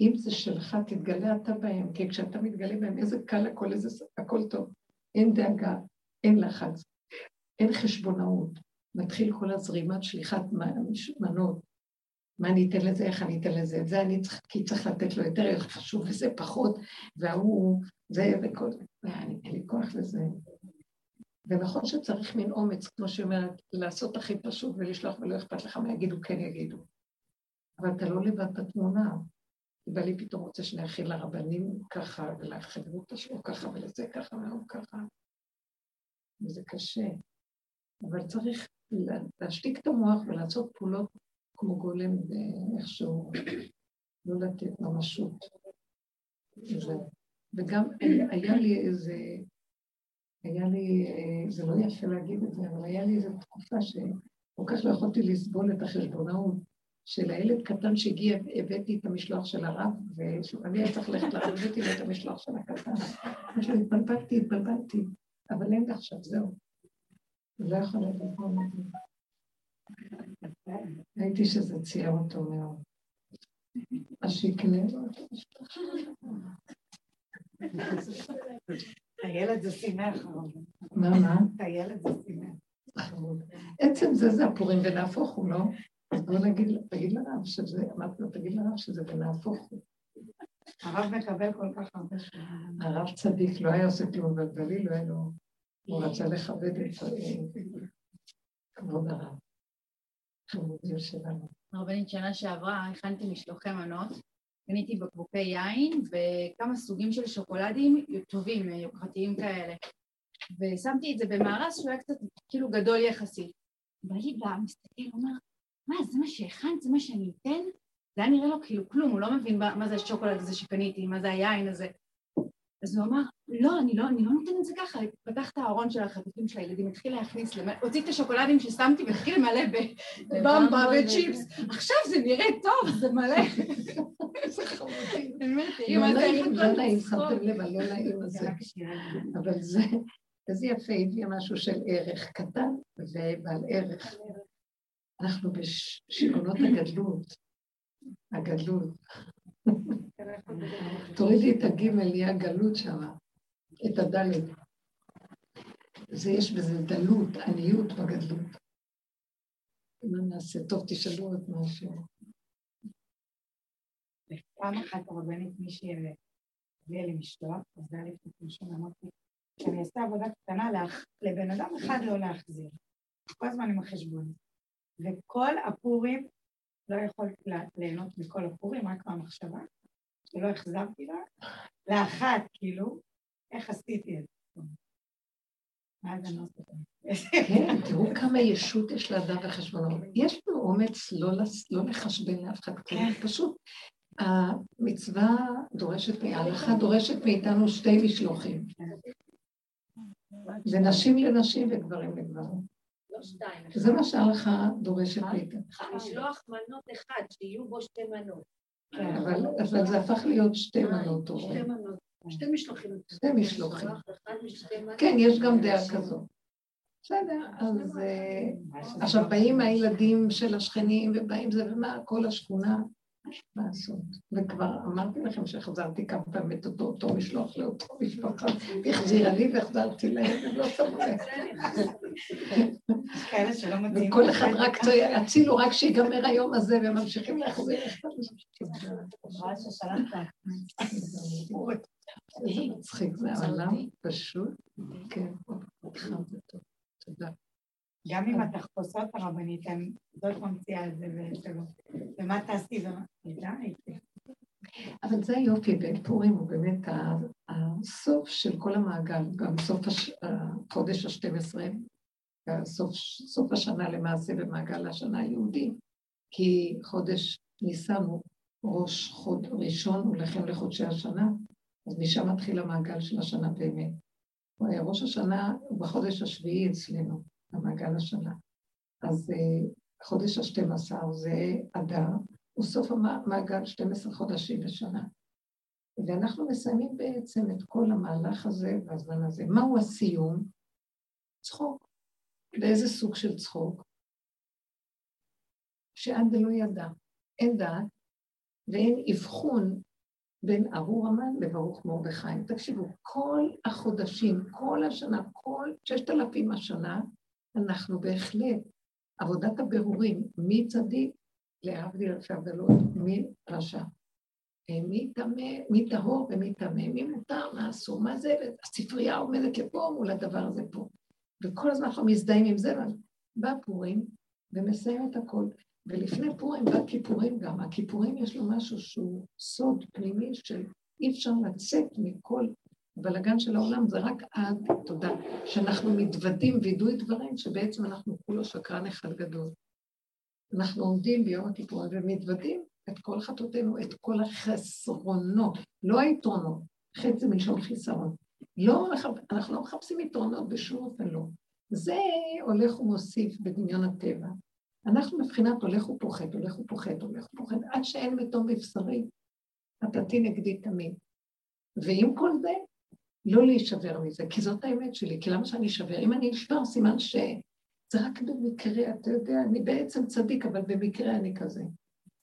אם זה שלך, תתגלה אתה בהם, כי כשאתה מתגלה בהם, איזה קל הכל, איזה... הכל טוב. אין דאגה, אין לחץ, אין חשבונאות. מתחיל כל הזרימת שליחת מנות. מה אני אתן לזה, איך אני אתן לזה, את זה אני צריך, כי צריך לתת לו יותר חשוב וזה פחות, וההוא, זה וכל, אין לי כוח לזה. ונכון שצריך מין אומץ, כמו שאומרת, לעשות הכי פשוט ולשלוח ולא אכפת לך מה יגידו, כן יגידו. אבל אתה לא לבד בתמונה. ובעלי פתאום רוצה שאני אכיל לרבנים ככה, ולחברות שלו ככה, ולזה ככה, והוא ככה. וזה קשה. אבל צריך להשתיק את המוח ולעשות פעולות כמו גולם ואיכשהו לא לתת ממשות. וגם היה לי איזה היה לי, אה, זה לא יפה להגיד את זה, אבל היה לי איזו תקופה כל כך לא יכולתי לסבול את החשבונאות של הילד קטן שהגיע, הבאתי את המשלוח של הרב, ואני הייתי צריך ללכת לרב, הבאתי לו את המשלוח של הקטן. לו, התבלבלתי, התבלבלתי, אבל אין עכשיו, זהו. לא יכולה לבוא את ראיתי שזה צייר אותו מאוד. אז שיקנה לו את הילד זה שמח. מה, מה? הילד זה שמח. עצם זה זה הפורים ונהפוך הוא, לא? אז בוא נגיד, תגיד לרב שזה, אמרתי לו, תגיד לרב שזה ונהפוך הוא. הרב מקבל כל כך הרבה שנים. הרב צדיק לא היה עושה כלום, אבל לא היה לו, הוא רצה לכבד את כבוד הרב. חמודים שלנו. הרבנית, שנה שעברה הכנתי משלוחי מנות, קניתי בקבוקי יין וכמה סוגים של שוקולדים טובים, יוקרתיים כאלה. ושמתי את זה במארז שהוא היה קצת כאילו גדול יחסית. בא לי בא, מסתכל, אומר, מה, זה מה שהכנת? זה מה שאני אתן? זה היה נראה לו כאילו כלום, הוא לא מבין מה זה השוקולד הזה שקניתי, מה זה היין הזה. אז הוא אמר, לא, אני לא, אני לא נותן את זה ככה, פתח את הארון של החטופים של הילדים, התחיל להכניס, הוציא את השוקולדים ששמתי והתחיל למלא בבמבה וצ'יפס, עכשיו זה נראה טוב, זה מלא. לא נעים, לא נעים, שמתם לב, הלא נעים הזה. אבל זה, איזה יפה, הביא משהו של ערך קטן ובעל ערך. אנחנו בשיגעונות הגדלות, הגדלות. תורידי את הגימל, נהיה גלות שם, את הדלת. זה יש בזה דלות, עניות בגדלות. מה נעשה? טוב, תשאלו עוד משהו. פעם אחת הרבנית מישהי הביאה לי משלוח, אז היה לפני פרשון, אמרתי שאני אעשה עבודה קטנה לבן אדם אחד לא להחזיר. כל הזמן עם החשבון. וכל הפורים לא יכולתי ליהנות מכל הפורים, רק מהמחשבה, שלא החזרתי לה, לאחת, כאילו, איך עשיתי את זה. כן, תראו כמה ישות יש לאדם וחשבונות. יש לו אומץ לא, לא לחשבן לאף אחד כן. פשוט המצווה דורשת, ההלכה דורשת מאיתנו שתי משלוחים. זה נשים לנשים וגברים לגברים. זה מה שההלכה דורשת מאיתנו. לשלוח מנות אחד, שיהיו בו שתי מנות. כן, אבל זה הפך להיות שתי מנות. שתי מנות. שתי משלוחים. שתי משלוחים. כן, יש גם דעה כזו. בסדר, אז אה, עכשיו באים הילדים של השכנים ובאים זה ומה, כל השכונה, לעשות. וכבר אמרתי לכם שחזרתי כמה פעמים את אותו, אותו משלוח לאותו משפחה, החזירה לי והחזרתי להם, הם לא שמו לב. כאלה שלא מתאים. וכל אחד רק הצילו רק שיגמר היום הזה, והם ממשיכים להחזיר. מצחיק, זה העולם פשוט, כן. תודה. גם אם התחפושות הרבנית, זאת ממציאה את זה ושלא. ומה תעשי? אבל זה היופי בפורים, הוא באמת הסוף של כל המעגל, גם סוף החודש ה-12, סוף, סוף השנה למעשה במעגל השנה היהודי, כי חודש ניסן הוא ראש חוד ראשון, הולכים לחודשי השנה, אז משם מתחיל המעגל של השנה באמת. ראש השנה הוא בחודש השביעי אצלנו. במעגל השנה. אז אה, חודש השתים עשר זה אדר, הוא סוף המעגל 12 חודשים בשנה. ואנחנו מסיימים בעצם את כל המהלך הזה והזמן הזה. מהו הסיום? צחוק. באיזה סוג של צחוק? שעד דלא ידע. אין דעת ואין אבחון בין ארור המן לברוך מרדכי. תקשיבו, כל החודשים, כל השנה, כל ששת אלפים השנה, אנחנו בהחלט, עבודת הבירורים, מי צדיק, להבדיל אלפי הבדלות, מי רשע. אה, מי טמא, מי טהור ומי טמא, מי מותר, מה אסור, מה זה, הספרייה עומדת לפה מול הדבר הזה פה. וכל הזמן אנחנו מזדהים עם זה, בא פורים ומסיים את הכל. ולפני פורים בא כיפורים גם. הכיפורים יש לו משהו שהוא סוד פנימי של אי אפשר לצאת מכל הבלגן של העולם זה רק עד, תודה, שאנחנו מתוודים וידוי דברים שבעצם אנחנו כולו שקרן אחד גדול. אנחנו עומדים ביום הכיפורים ומתוודים את כל חטאותינו, את כל החסרונות, לא היתרונות, חטא מלשון חיסרון. לא, אנחנו לא מחפשים יתרונות בשום אופן לא. זה הולך ומוסיף בדמיון הטבע. אנחנו מבחינת הולך ופוחד, הולך ופוחד, הולך ופוחד, עד שאין בתום בבשרי, נתתי נגדי תמיד. ועם כל זה, לא להישבר מזה, כי זאת האמת שלי, כי למה שאני אשבר? אם אני אשבר, סימן שזה רק במקרה, אתה יודע, אני בעצם צדיק, אבל במקרה אני כזה.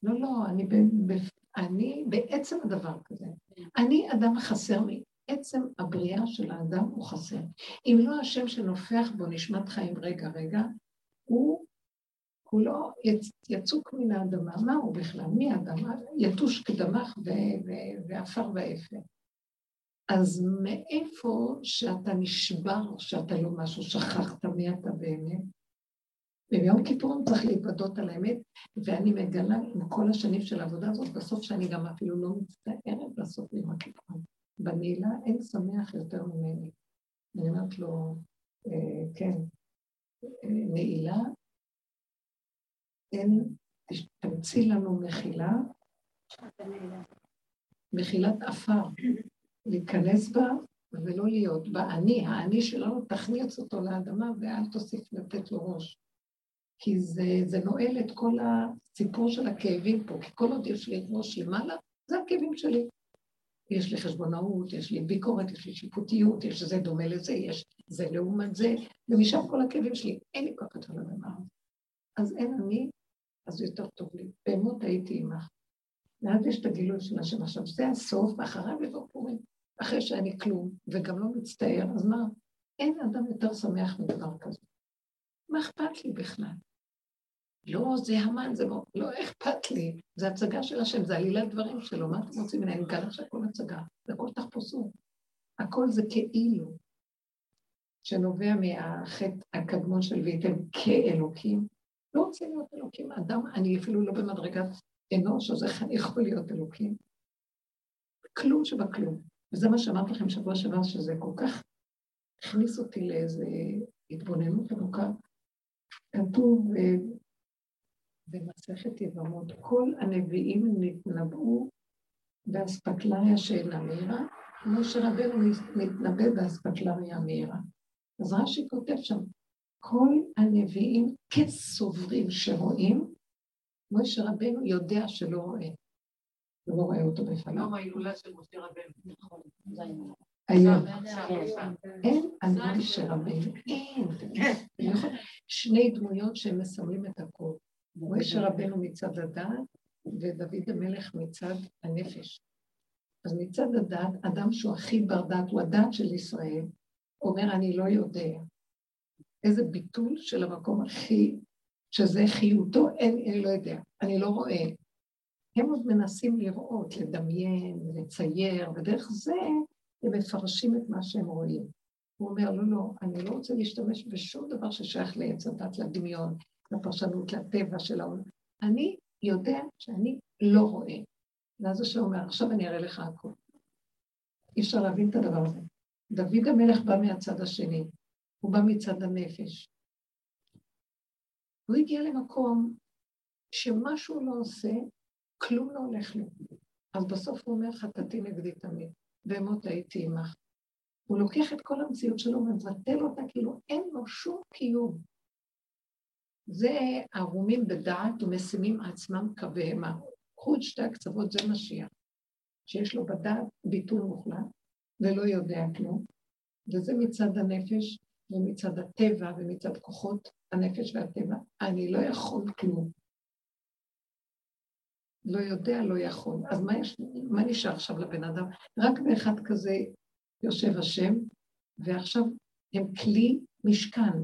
לא, לא, אני, ב, ב, אני בעצם הדבר כזה. אני אדם חסר לי. עצם הבריאה של האדם הוא חסר. אם לא השם שנופח בו נשמת חיים רגע רגע, הוא כולו יצ, יצוק מן האדמה. מה הוא בכלל? מי האדמה? יתוש כדמך ועפר ואפר. אז מאיפה שאתה נשבר, שאתה לא משהו, שכחת מי אתה באמת? וביום כיפורים צריך להתוודות על האמת, ואני מגלה עם כל השנים של העבודה הזאת, בסוף שאני גם אפילו לא מצטערת לעשות עם הכיפורים. בנעילה אין שמח יותר ממני. אני אומרת לו, אה, כן, אה, נעילה, אין, תמציא לנו מחילה, מחילת עפר, להיכנס בה ולא להיות בה. אני, האני שלנו, תכניס אותו לאדמה ואל תוסיף לתת לו ראש. כי זה, זה נועל את כל הסיפור של הכאבים פה, כי כל עוד יש לי ראש למעלה, זה הכאבים שלי. יש לי חשבונאות, יש לי ביקורת, יש לי שיפוטיות, יש זה דומה לזה, יש זה לעומת זה, ומשם כל הכאבים שלי. אין לי כוח יותר לדבר אז אין אני, אז יותר טוב לי. באמת הייתי עמך. ואז יש את הגילוי של השם. עכשיו, זה הסוף, ואחריו יבוא פורים. אחרי שאני כלום, וגם לא מצטער, אז מה? אין אדם יותר שמח מדבר כזה. מה אכפת לי בכלל? לא, זה המן, זה לא, לא אכפת לי, זה הצגה של השם, זה עלילת דברים שלו, מה אתם רוצים ממני? אני מגלה שהכל הצגה, זה הכל תחפושו. הכל זה כאילו, שנובע מהחטא הקדמון של וייתם כאלוקים. לא רוצה להיות אלוקים, אדם, אני אפילו לא במדרגת אנוש, אז איך אני יכול להיות אלוקים? כלום שבכלום. וזה מה שאמרתי לכם שבוע שעבר, שזה כל כך הכניס אותי לאיזו התבוננות עמוקה. כתוב במסכת יבמות, כל הנביאים נתנבאו באספקלריה שאינה מהירה, כמו שרבנו מתנבא באספקלריה מהירה. אז רש"י כותב שם, כל הנביאים כסוברים שרואים, משה רבנו יודע שלא רואה. הוא לא רואה אותו בפניו. יום ההילולה של משה רבנו. נכון, היום. אין על משה רבנו, אין. שני דמויות שמסמלים את הכול. משה רבנו מצד הדעת ודוד המלך מצד הנפש. אז מצד הדעת, אדם שהוא הכי בר דעת, הוא הדעת של ישראל, אומר אני לא יודע. איזה ביטול של המקום הכי, שזה חיותו, אין, אני לא יודע, אני לא רואה. הם עוד מנסים לראות, לדמיין, לצייר, ודרך זה הם מפרשים את מה שהם רואים. הוא אומר, לא, לא, אני לא רוצה להשתמש בשום דבר ששייך לעץ הדת, לדמיון, לפרשנות, לטבע של העולם. אני יודע שאני לא רואה. ואז השם אומר, עכשיו אני אראה לך הכול. אי אפשר להבין את הדבר הזה. דוד המלך בא מהצד השני, הוא בא מצד הנפש. הוא הגיע למקום שמה שהוא לא עושה, כלום לא הולך לו. אז בסוף הוא אומר, חטאתי נגדי תמיד, ואמות הייתי עמך. הוא לוקח את כל המציאות שלו ומבטל אותה כאילו אין לו שום קיום. זה ערומים בדעת ומשימים עצמם כבהמה. קחו את שתי הקצוות, זה משיח. שיש לו בדעת ביטול מוחלט ולא יודע כלום, וזה מצד הנפש ומצד הטבע ומצד כוחות הנפש והטבע. אני לא יכול כלום. לא יודע, לא יכול. אז מה, יש, מה נשאר עכשיו לבן אדם? רק באחד כזה יושב השם, ועכשיו הם כלי משכן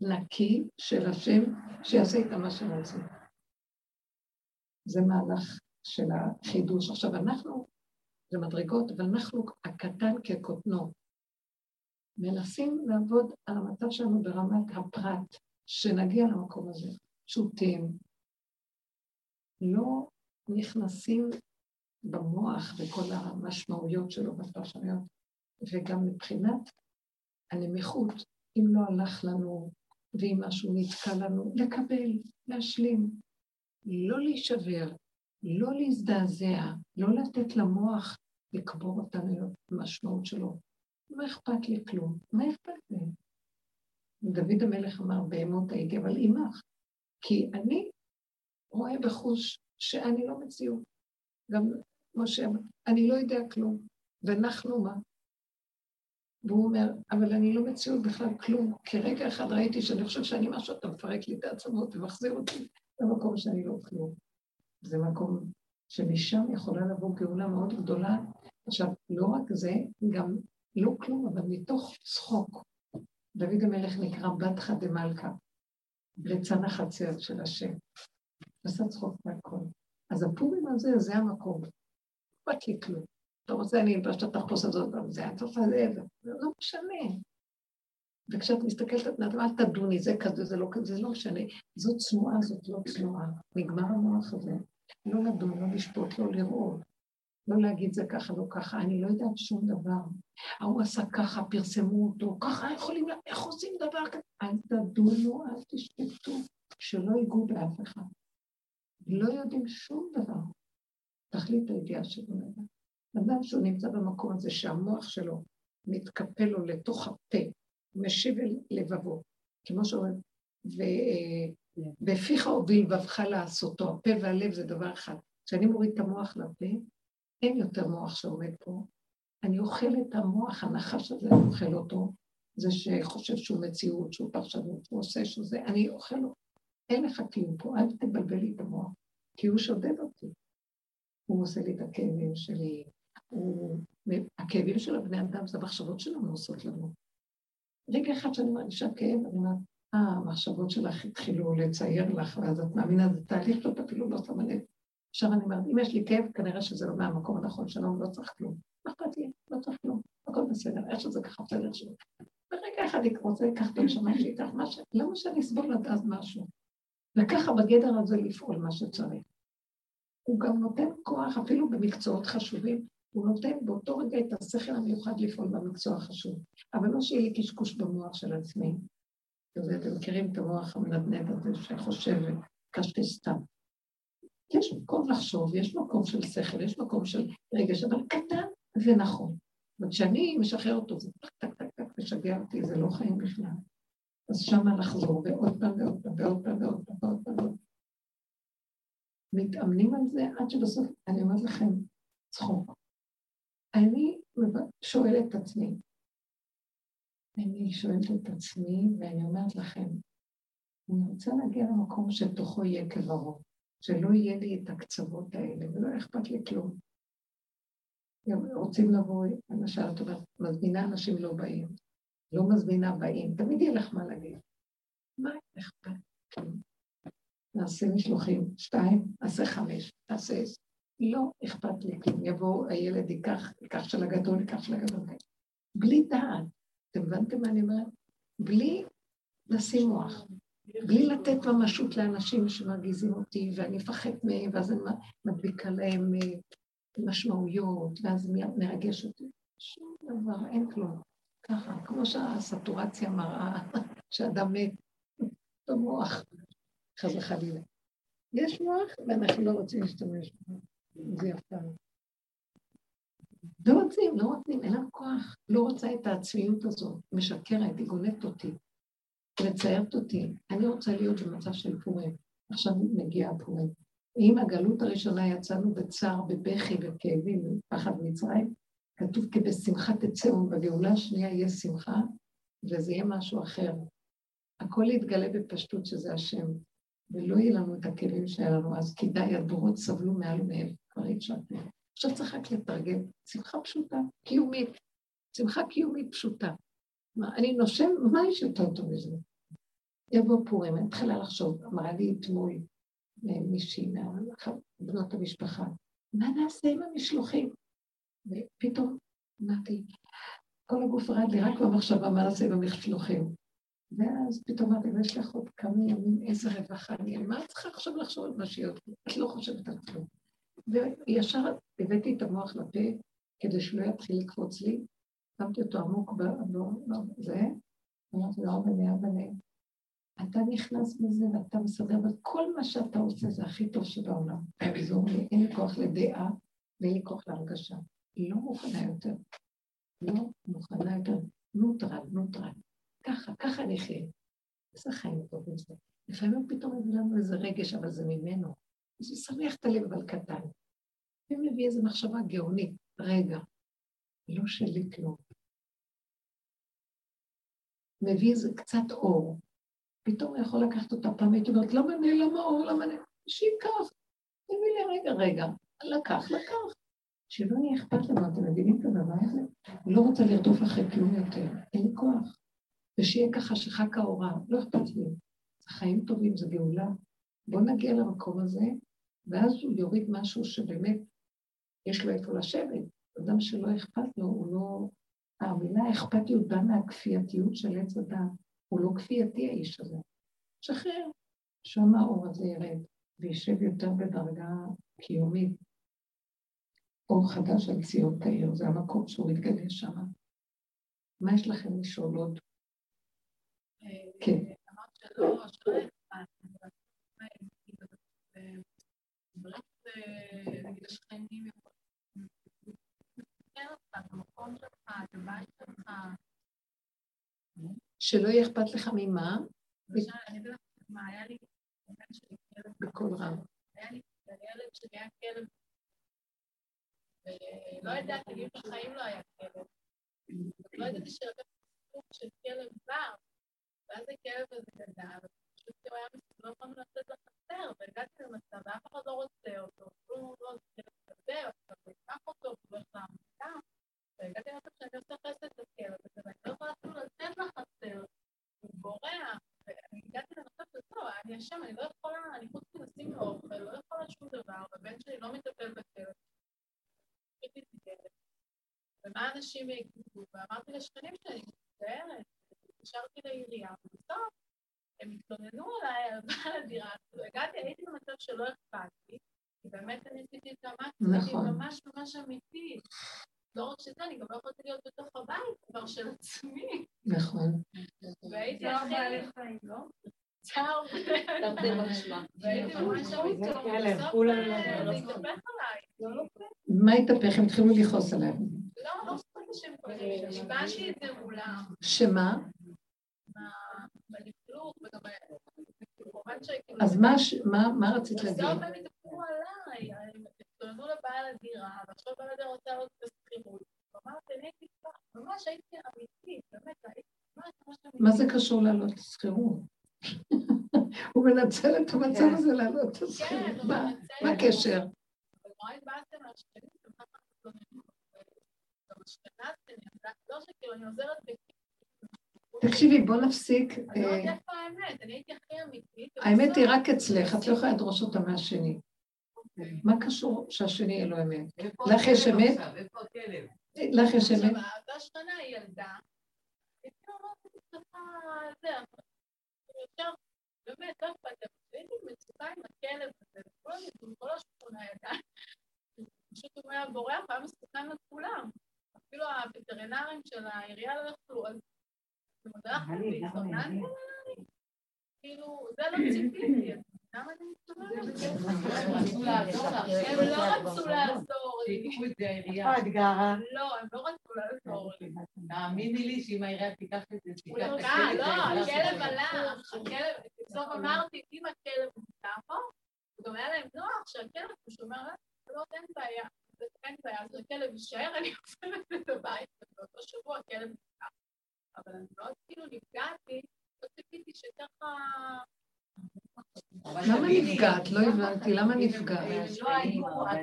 נקי של השם, שיעשה איתם מה שהם רוצים. זה מהלך של החידוש. עכשיו, אנחנו, זה מדרגות, אבל אנחנו הקטן כקוטנו. מנסים לעבוד על המצב שלנו ברמת הפרט, שנגיע למקום הזה, פשוטים, לא נכנסים במוח וכל המשמעויות שלו בפרשנויות, וגם מבחינת הנמיכות, אם לא הלך לנו ואם משהו נתקע לנו, לקבל, להשלים, לא להישבר, לא להזדעזע, לא לתת למוח לקבור אותנו במשמעות שלו. מה אכפת לי כלום? מה אכפת לי? דוד המלך אמר, בהמות הייתי, אבל עמך. כי אני רואה בחוש שאני לא מציאות. גם משה, אני לא יודע כלום, ואנחנו מה? והוא אומר, אבל אני לא מציאות בכלל כלום, כי רגע אחד ראיתי שאני חושב שאני משהו, אתה מפרק לי את העצמות ומחזיר אותי למקום שאני לא כלום. זה מקום שמשם יכולה לבוא גאולה מאוד גדולה. עכשיו, לא רק זה, גם לא כלום, אבל מתוך צחוק. דוד המלך נקרא בתך דמלכה, ליצן החצר של השם. עשה צחוק מהכל. אז הפורים הזה, זה המקום. אכפת לי כלום. אתה רוצה, אני אלבש את התחפוש הזאת, זה, אתה עושה זה, זה לא משנה. וכשאת מסתכלת על בני אל תדוני, זה כזה, זה לא כזה, זה לא משנה. זאת צנועה, זאת לא צנועה. נגמר המוח הזה. לא לדון, לא לשפוט, לא לראות. לא להגיד זה ככה, לא ככה, אני לא יודעת שום דבר. ההוא עשה ככה, פרסמו אותו, ככה יכולים, איך עושים דבר כזה? אל תדונו, אל תשפטו, שלא ייגעו באף אחד. לא יודעים שום דבר. תכלית הידיעה שלו לדעת. אדם שהוא נמצא במקום הזה שהמוח שלו מתקפל לו לתוך הפה, משיב אל לבבו, כמו שאומרים, ובפיך הוביל בבך לעשותו, הפה והלב זה דבר אחד. כשאני מוריד את המוח לפה, אין יותר מוח שעומד פה. אני אוכל את המוח, הנחש הזה, אני אוכל אותו, זה שחושב שהוא מציאות, שהוא פרשנות, הוא עושה שזה, אני אוכל אותו. אין לך כלום פה, אל תבלבל לי את המוח, כי הוא שודד אותי. הוא עושה לי את הכאבים שלי, הוא... הכאבים של הבני אדם זה המחשבות שלנו עושות לנו. רגע אחד שאני מרגישה כאב, אני אומרת, אה, המחשבות שלך התחילו לצייר לך, ואז את מאמינה, זה תהליך שאת אפילו לא שמה לב. עכשיו אני אומרת, אם יש לי כאב, כנראה שזה לא מהמקום הנכון שלנו, לא צריך כלום. מה אכפת לי? לא צריך כלום, הכל בסדר, איך שזה ככה בסדר שלו. ברגע אחד אני רוצה לקחת את הנשמה שלי איתך, למה שאני אסבול עד אז משהו? וככה בגדר הזה לפעול מה שצריך. הוא גם נותן כוח, אפילו במקצועות חשובים, הוא נותן באותו רגע את השכל המיוחד לפעול במקצוע החשוב. אבל לא שיהיה לי קשקוש במוח של עצמי. אתם מכירים את המוח המנדנד הזה שחושב קשקש סתם. יש מקום לחשוב, יש מקום של שכל, יש מקום של רגש, אבל קטן ונכון. וכשאני משחרר אותו, זה טק טק טק טק משגע אותי, זה לא חיים בכלל. אז שמה לחזור, ועוד פעם ועוד פעם ועוד פעם ועוד פעם ועוד פעם. מתאמנים על זה עד שבסוף, אני אומרת לכם, צחוק. אני שואלת את עצמי, אני שואלת את עצמי ואני אומרת לכם, אני רוצה להגיע למקום שתוכו יהיה כברו, שלא יהיה לי את הקצוות האלה ולא אכפת לי כלום. רוצים לבוא, למשל, את אומרת, מזמינה אנשים לא באים, לא מזמינה באים, תמיד יהיה לך מה להגיד. מה אכפת? נעשה משלוחים, שתיים, נעשה חמש, נעשה עשר. לא אכפת לי כלום. יבוא הילד, ייקח, ייקח של הגדול, ייקח של הגדול. בלי דעת. אתם הבנתם מה אני אומרת? בלי לשים מוח. בלי לתת ממשות לאנשים שמרגיזים אותי, ואני אפחד מהם, ואז אני מדביקה להם אה, משמעויות, ואז מרגש אותי. שום דבר, אין כלום. ככה, כמו שהסטורציה מראה שאדם מת במוח, חס וחלילה. יש מוח ואנחנו לא רוצים להשתמש בו. זה יפה. לא רוצים, לא רוצים, אין לנו כוח. לא רוצה את העצמיות הזאת, משקרת, היא גונבת אותי, מציירת אותי. אני רוצה להיות במצב של פורים. עכשיו מגיע הפורים. אם הגלות הראשונה יצאנו בצער, בבכי, בכאבים, בפחד מצרים, כתוב כי בשמחה תצאו, בגאולה השנייה יהיה שמחה, וזה יהיה משהו אחר. הכל יתגלה בפשטות שזה השם, ולא יהיה לנו את הכאבים שהיה לנו אז, כי די, הדורות סבלו מעל ומעל. כבר אי אפשר. עכשיו צריך רק לתרגם. שמחה פשוטה, קיומית. שמחה קיומית פשוטה. מה, אני נושם, מה יש יותר טוב מזה? יבוא פורים, אני מתחילה לחשוב, אמרה לי אתמול מישהי מבנות המשפחה, מה נעשה עם המשלוחים? ופתאום אמרתי, כל הגוף רעד לי רק במחשבה מה נעשה עם המשלוחים. ואז פתאום אמרתי, ויש לך עוד כמה ימים, איזה רווחה אני, מה את צריכה עכשיו לחשוב על מה שיהיה? את לא חושבת על כלום. וישר הבאתי את המוח לפה כדי שלא יתחיל לקפוץ לי, שמתי אותו עמוק בזה, אמרתי לו, אבא אבא אתה נכנס בזה ואתה מסדר, וכל מה שאתה עושה זה הכי טוב שבעולם. תעזור לי, אין לי כוח לדעה ואין לי כוח להרגשה. לא מוכנה יותר. לא מוכנה יותר. נוטרל, נוטרל. ככה, ככה נחיה. איזה חיים טובים זה. לפעמים פתאום מביא לנו איזה רגש, אבל זה ממנו. הוא שמח את הלב, אבל קטן. ומביא איזו מחשבה גאונית, רגע, לא שלי כלום. מביא איזה קצת אור. פתאום הוא יכול לקחת אותה פעם, הייתי אומרת, למה נעלם האור? למה נעלם? שייקח. תביא לי רגע, רגע. לקח, לקח. שלא יהיה אכפת לנו, אתם מבינים את הדבר הזה? אני לא רוצה לרדוף אחרי כלום יותר, אין לי כוח. ושיהיה ככה שחק האורה, לא אכפת לי. זה חיים טובים, זה גאולה. בואו נגיע למקום הזה, ואז הוא יוריד משהו שבאמת יש לו איפה לשבת. אדם שלא אכפת לו, הוא לא... המילה אכפתיות באה מהכפייתיות של עץ הדת. הוא לא כפייתי האיש הזה. שחרר. שם האור הזה ירד, וישב יותר בדרגה קיומית. אור חדש על ציון תאיר, זה המקום שהוא מתגלה שם. מה יש לכם לשאול עוד? כן. אמרת שלא, נגיד השכנים יהיה אכפת לך ממה? אני אגיד לך מה, היה לי... בקול רם. היה לי ילד שלי היה כלב, ולא ידעתי, לי בחיים לא היה כלב. לא ידעתי שלקחתי סוג של כלב בר, ואז הכלב הזה גדל, ופשוט הוא היה מסתובב לנו לצאת לחצר, והגעתי למצב, ואף אחד לא רוצה אותו, כלום לא רוצה לדבר, לא ייקח אותו, הוא הולך לעמותה, והגעתי למצב שאני עושה חסד לכלב הזה, ואני לא יכולה אפילו לצאת לחצר, הוא בורח, ואני הגעתי למצב שזהו, אני אשם, אני לא יכולה, אני חוץ מלשים לו אוכל, לא יכולה שום דבר, והבן שלי לא מטפל בכלב. ומה אנשים יגידו, ואמרתי לשכנים שלי, מצטערת, התקשרתי לעירייה, ובסוף הם התלוננו עליי על בעל הדירה, הגעתי, הייתי במצב שלא אכפת לי, כי באמת אני עשיתי את המקסימום, ממש ממש אמיתית. לא רק שזה, אני גם לא יכולתי להיות בתוך הבית כבר של עצמי. נכון. והייתי הכי... צער. תרתי משמע. מה התהפך? הם התחילו לכעוס עליהם. לא, לא זוכרת שהם כועסים, נשבעתי את זה מולם. שמה? בלכלוך, וגם... אז מה רצית להגיד? בסוף הם התהפכו עליי, הם התלוננו לבעל הדירה, ועכשיו בעל הדירה רוצה לעלות את השכירות. אמרתי, אני הייתי ממש הייתי אמיתית, באמת, הייתי ממש. מה זה קשור לעלות את השכירות? הוא מנצל את המצב כן. הזה לעלות את השכירות. מה הקשר? השכנים, תקשיבי, בוא נפסיק. אני לא יודעת אה, איפה האמת, אני הייתי הכי אמיתית. האמת היא רק אצלך, את לא יכולה לדרוש אותה מהשני. אוקיי. מה קשור שהשני יהיה לו אמת? לך יש אמת? לך יש אמת? עכשיו, אותה שכנה היא ילדה, באמת, לא אכפת לי, הייתי מצוקה עם הכלב הזה, כל השכונה ידעה. פשוט הוא היה בורח, היה מסוכן לכולם. אפילו הווטרינרים של העירייה לא יכלו, אז זה מדרך והתלוננתי כאילו, זה לא ציפיתי, מסתובבת? הם לא רצו לעזור לי. איפה את גרה? לא, הם לא רצו לעזור לי. תאמיני לי שאם העירייה תיקח את זה, תיקח את הכלב. לא, הכלב הלך, הכלב, בסוף אמרתי, אם הכלב נמצא פה, גם היה להם נוח שהכלב, הוא שומר לא, אין בעיה, אין בעיה, אז הכלב יישאר, אני עוזרת את הבית, ובאותו שבוע הכלב נפגע. אבל אני מאוד כאילו נפגעתי, לא ציפיתי שככה... למה נפגעת? לא הבנתי, למה נפגעת?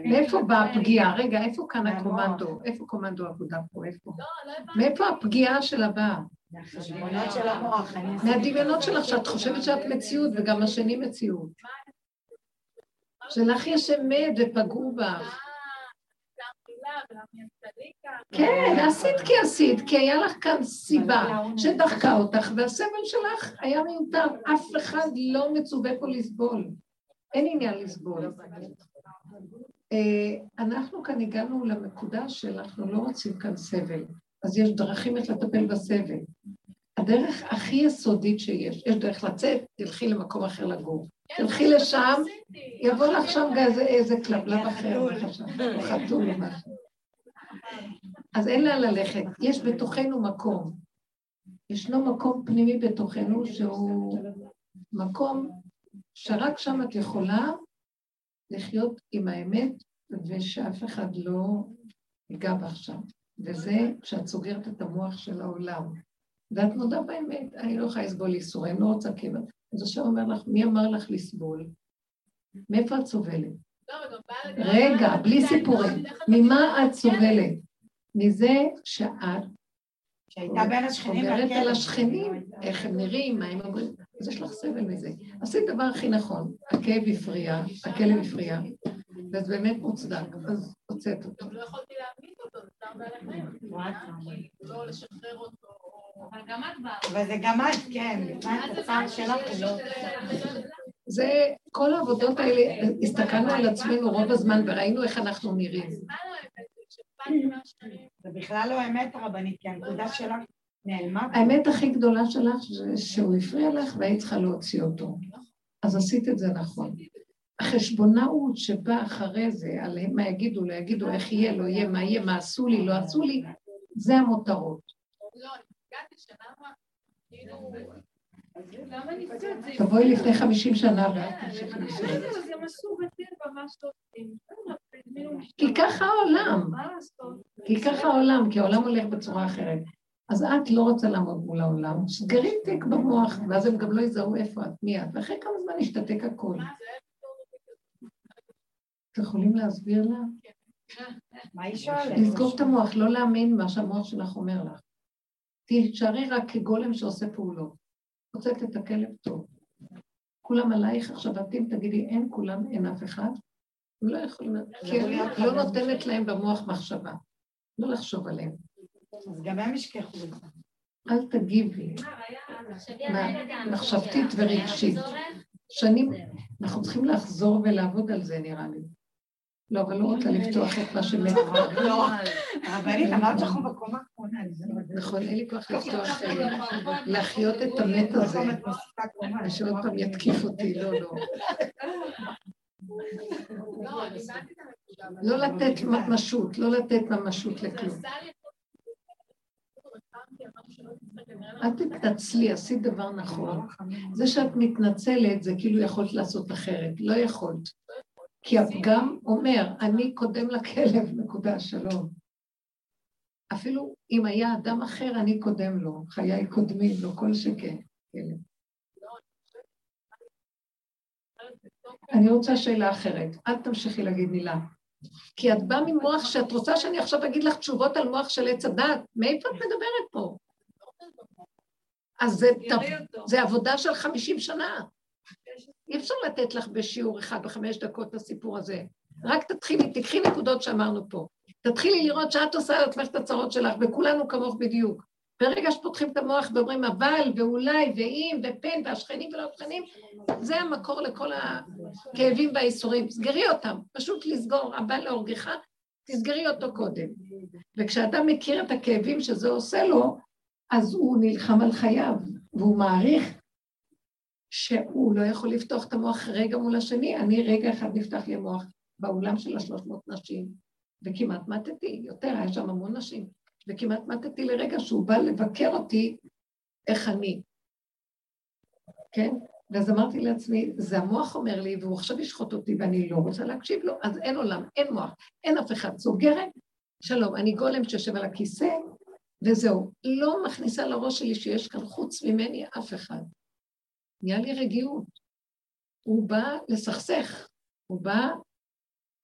מאיפה באה הפגיעה? רגע, איפה כאן הקומנדו? איפה קומנדו עבודה פה? איפה? מאיפה הפגיעה של הבאה? מהדמיונות שלך, שאת חושבת שאת מציאות וגם השני מציאות. שלך יש אמת ופגעו בך. כן, עשית כי עשית, כי היה לך כאן סיבה שדחקה אותך, והסבל שלך היה מיותר. אף אחד לא מצווה פה לסבול. אין עניין לסבול. אה, אנחנו כאן הגענו לנקודה שאנחנו לא רוצים כאן סבל, אז יש דרכים איך לטפל בסבל. הדרך הכי יסודית שיש, יש דרך לצאת, תלכי למקום אחר לגור. תלכי לשם, יבוא לך שם איזה כלבלב אחר, או חתול או משהו. אז אין לאן ללכת, יש בתוכנו מקום. ישנו מקום פנימי בתוכנו שהוא מקום שרק שם את יכולה לחיות עם האמת ושאף אחד לא ייגע בך שם. וזה כשאת סוגרת את המוח של העולם. ואת מודה באמת, אני לא יכולה לסבול ייסורים, לא רוצה קבר. אז השם אומר לך, מי אמר לך לסבול? מאיפה את סובלת? רגע, בלי סיפורים. ממה את סובלת? מזה שאת שהייתה בין השכנים עוברת על והכלב. השכנים, איך הם נראים, מה הם אומרים, אז יש לך סבל מזה. עשית דבר הכי נכון, הכאב הפריע, הכלב הפריע, וזה באמת מוצדק, אז הוצאת אותו. גם לא יכולתי להעמיד אותו, זה צער בעלי חיים. לא לשחרר אותו. אבל גם את באה. אבל זה גם את, כן, לפני את הצער שלך, לא. זה, כל העבודות האלה, הסתכלנו על עצמנו רוב הזמן וראינו איך אנחנו נראים. זה בכלל לא אמת הרבנית, כי הנקודה שלך נעלמה. האמת הכי גדולה שלך זה שהוא הפריע לך והיית צריכה להוציא אותו. אז עשית את זה נכון. החשבונאות שבאה אחרי זה, על מה יגידו, לא יגידו, איך יהיה, לא יהיה, מה יהיה, מה עשו לי, לא עשו לי, זה המותרות. לא, אני הגעתי שנה כאילו... תבואי לפני חמישים שנה ואת תמשיכי לשאול. הזמינו משטרה. כי ככה העולם? כי ככה העולם, כי העולם הולך בצורה אחרת. אז את לא רוצה לעמוד מול העולם, סגרי תיק במוח, ואז הם גם לא יזהו איפה את, מי את, ואחרי כמה זמן ישתתק הכול. אתם יכולים להסביר לה? מה היא שואלת? לסגור את המוח, לא להאמין מה שהמוח שלך אומר לך. תישארי רק כגולם שעושה פעולות. הוצאת את הכלב טוב. כולם עלייך עכשיו בתים, תגידי, אין כולם, אין אף אחד. הם לא יכולים, כי אני לא נותנת להם במוח מחשבה. לא לחשוב עליהם. אז גם הם ישכחו את זה. אל תגיבי, מה- מחשבתית ורגשית. שנים, אנחנו צריכים לחזור ולעבוד על זה, נראה לי. לא, אבל לא רוצה לפתוח את מה שמת. לא, הרבנית, אמרת שאנחנו בקומה האחרונה, לא. נכון, אין לי כוח לפתוח, אה, להחיות את המת הזה, את ושעוד פעם יתקיף אותי, לא, לא. לא, את לא לתת ממשות, לא לתת ממשות לכלום. אל תתנצלי, עשית דבר נכון. זה שאת מתנצלת, זה כאילו יכולת לעשות אחרת. לא יכולת. כי הפגם אומר, אני קודם לכלב, נקודה, שלום. אפילו אם היה אדם אחר, אני קודם לו. חיי קודמים לו, כל שכן. כלב. אני רוצה שאלה אחרת. אל תמשיכי להגיד מילה. כי את באה ממוח שאת רוצה שאני עכשיו אגיד לך תשובות על מוח של עץ הדת. מאיפה את מדברת פה? אז זה, זה עבודה של חמישים שנה. אי אפשר לתת לך בשיעור אחד בחמש דקות את הסיפור הזה. רק תתחילי, תקחי נקודות שאמרנו פה. תתחילי לראות שאת עושה על עצמך את הצרות שלך, וכולנו כמוך בדיוק. ברגע שפותחים את המוח ואומרים אבל, ואולי, ואם, ופן, והשכנים ולא השכנים, זה המקור לכל הכאבים והאיסורים. סגרי אותם, פשוט לסגור, הבא להורגך, תסגרי אותו קודם. וכשאדם מכיר את הכאבים שזה עושה לו, אז הוא נלחם על חייו, והוא מעריך שהוא לא יכול לפתוח את המוח רגע מול השני. אני רגע אחד נפתח לי המוח באולם של השלוש מאות נשים, וכמעט מתתי, יותר, היה שם המון נשים, וכמעט מתתי לרגע שהוא בא לבקר אותי איך אני. כן? ואז אמרתי לעצמי, זה המוח אומר לי, והוא עכשיו ישחוט אותי ואני לא רוצה להקשיב לו, אז אין עולם, אין מוח, אין אף אחד. סוגרת, שלום, אני גולם שיושב על הכיסא, וזהו. לא מכניסה לראש שלי שיש כאן חוץ ממני אף אחד. נהיה לי רגיעות. הוא בא לסכסך, הוא בא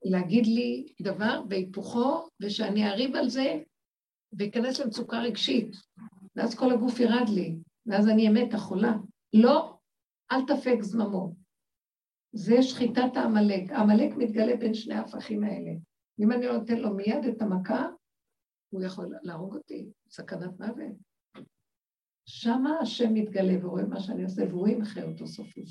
להגיד לי דבר בהיפוכו, ושאני אריב על זה, ואכנס למצוקה רגשית. ואז כל הגוף ירד לי, ואז אני אמת החולה. לא, אל תפק זממו. זה שחיטת העמלק. העמלק מתגלה בין שני ההפכים האלה. אם אני לא נותן לו מיד את המכה, הוא יכול להרוג אותי, סכנת מוות. שמה השם מתגלה ורואה מה שאני עושה, והוא ימחה אותו סופית.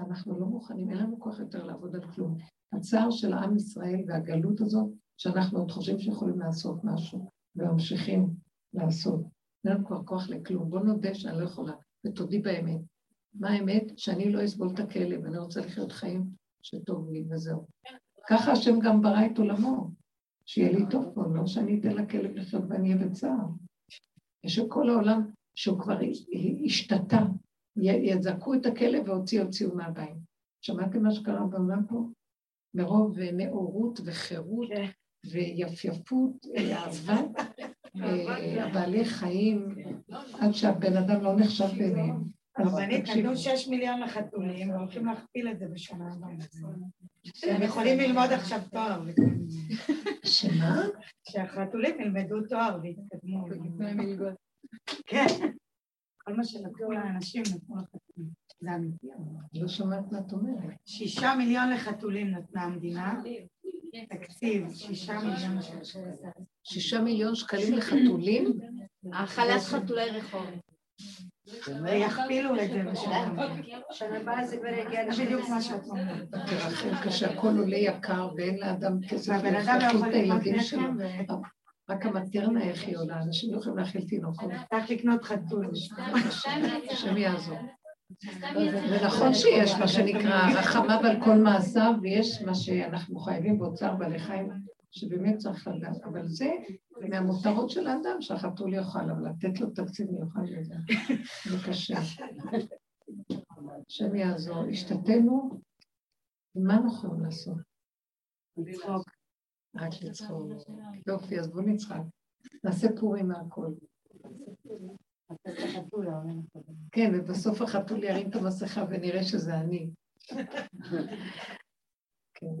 אנחנו לא מוכנים, אין לנו כוח יותר לעבוד על כלום. הצער של עם ישראל והגלות הזאת, שאנחנו עוד חושבים שיכולים לעשות משהו, וממשיכים לעשות. אין לנו כבר כוח לכלום. בואו נודה שאני לא יכולה, ותודי באמת. מה האמת? שאני לא אסבול את הכלב, אני רוצה לחיות חיים שטוב לי, וזהו. ככה השם גם ברא את עולמו, שיהיה לי טוב פה, לא שאני אתן לכלב לחיות ואני אהיה בצער. יש כל העולם שהוא כבר השתתה, יזעקו את הכלב והוציאו הוציאו מהבית. שמעתם מה שקרה בעולם פה? מרוב אה, נאורות וחירות כן. ויפייפות, אה, אהבה, אה, בעלי חיים, עד שהבן אדם לא נחשב ביניהם. אז תקשיבו. נתנו שש מיליון לחתולים, והולכים להכפיל את זה בשנה הבאה. הם יכולים ללמוד עכשיו תואר. שמה? שהחתולים ילמדו תואר ויתקדמו. כן. כל מה שנתנו לאנשים נתנו לחתולים. זה אמיתי. אבל. לא שמעת מה את אומרת. שישה מיליון לחתולים נתנה המדינה. תקציב, שישה מיליון שקלים. שישה מיליון שקלים לחתולים? האכלת חתולי רחוב. ויכפילו את זה בשנה הבאה. זה כבר יגיע בדיוק מה שאת אומרת. תרחם, כשהכל עולה יקר ואין לאדם כסף והבן אדם לא יכול לקנות. לחם, רק המטרנה איך היא עולה, אנשים לא יכולים להאכיל תינוקות. וצריך לקנות חתול. השם יעזור. ונכון שיש מה שנקרא רחמיו על כל מעשיו, ויש מה שאנחנו חייבים באוצר בעלי חיים, שבאמת צריך לדעת, אבל זה מהמותרות של האדם שהחתול יאכל, אבל לתת לו תקציב מיוחד לזה, זה קשה. השם יעזור. השתתנו, מה אנחנו יכולים לעשות? לצחוק. רק לצחוק. יופי, אז בואו נצחק. נעשה פורים מהכל. כן, ובסוף החתול ירים את המסכה ונראה שזה אני. כן.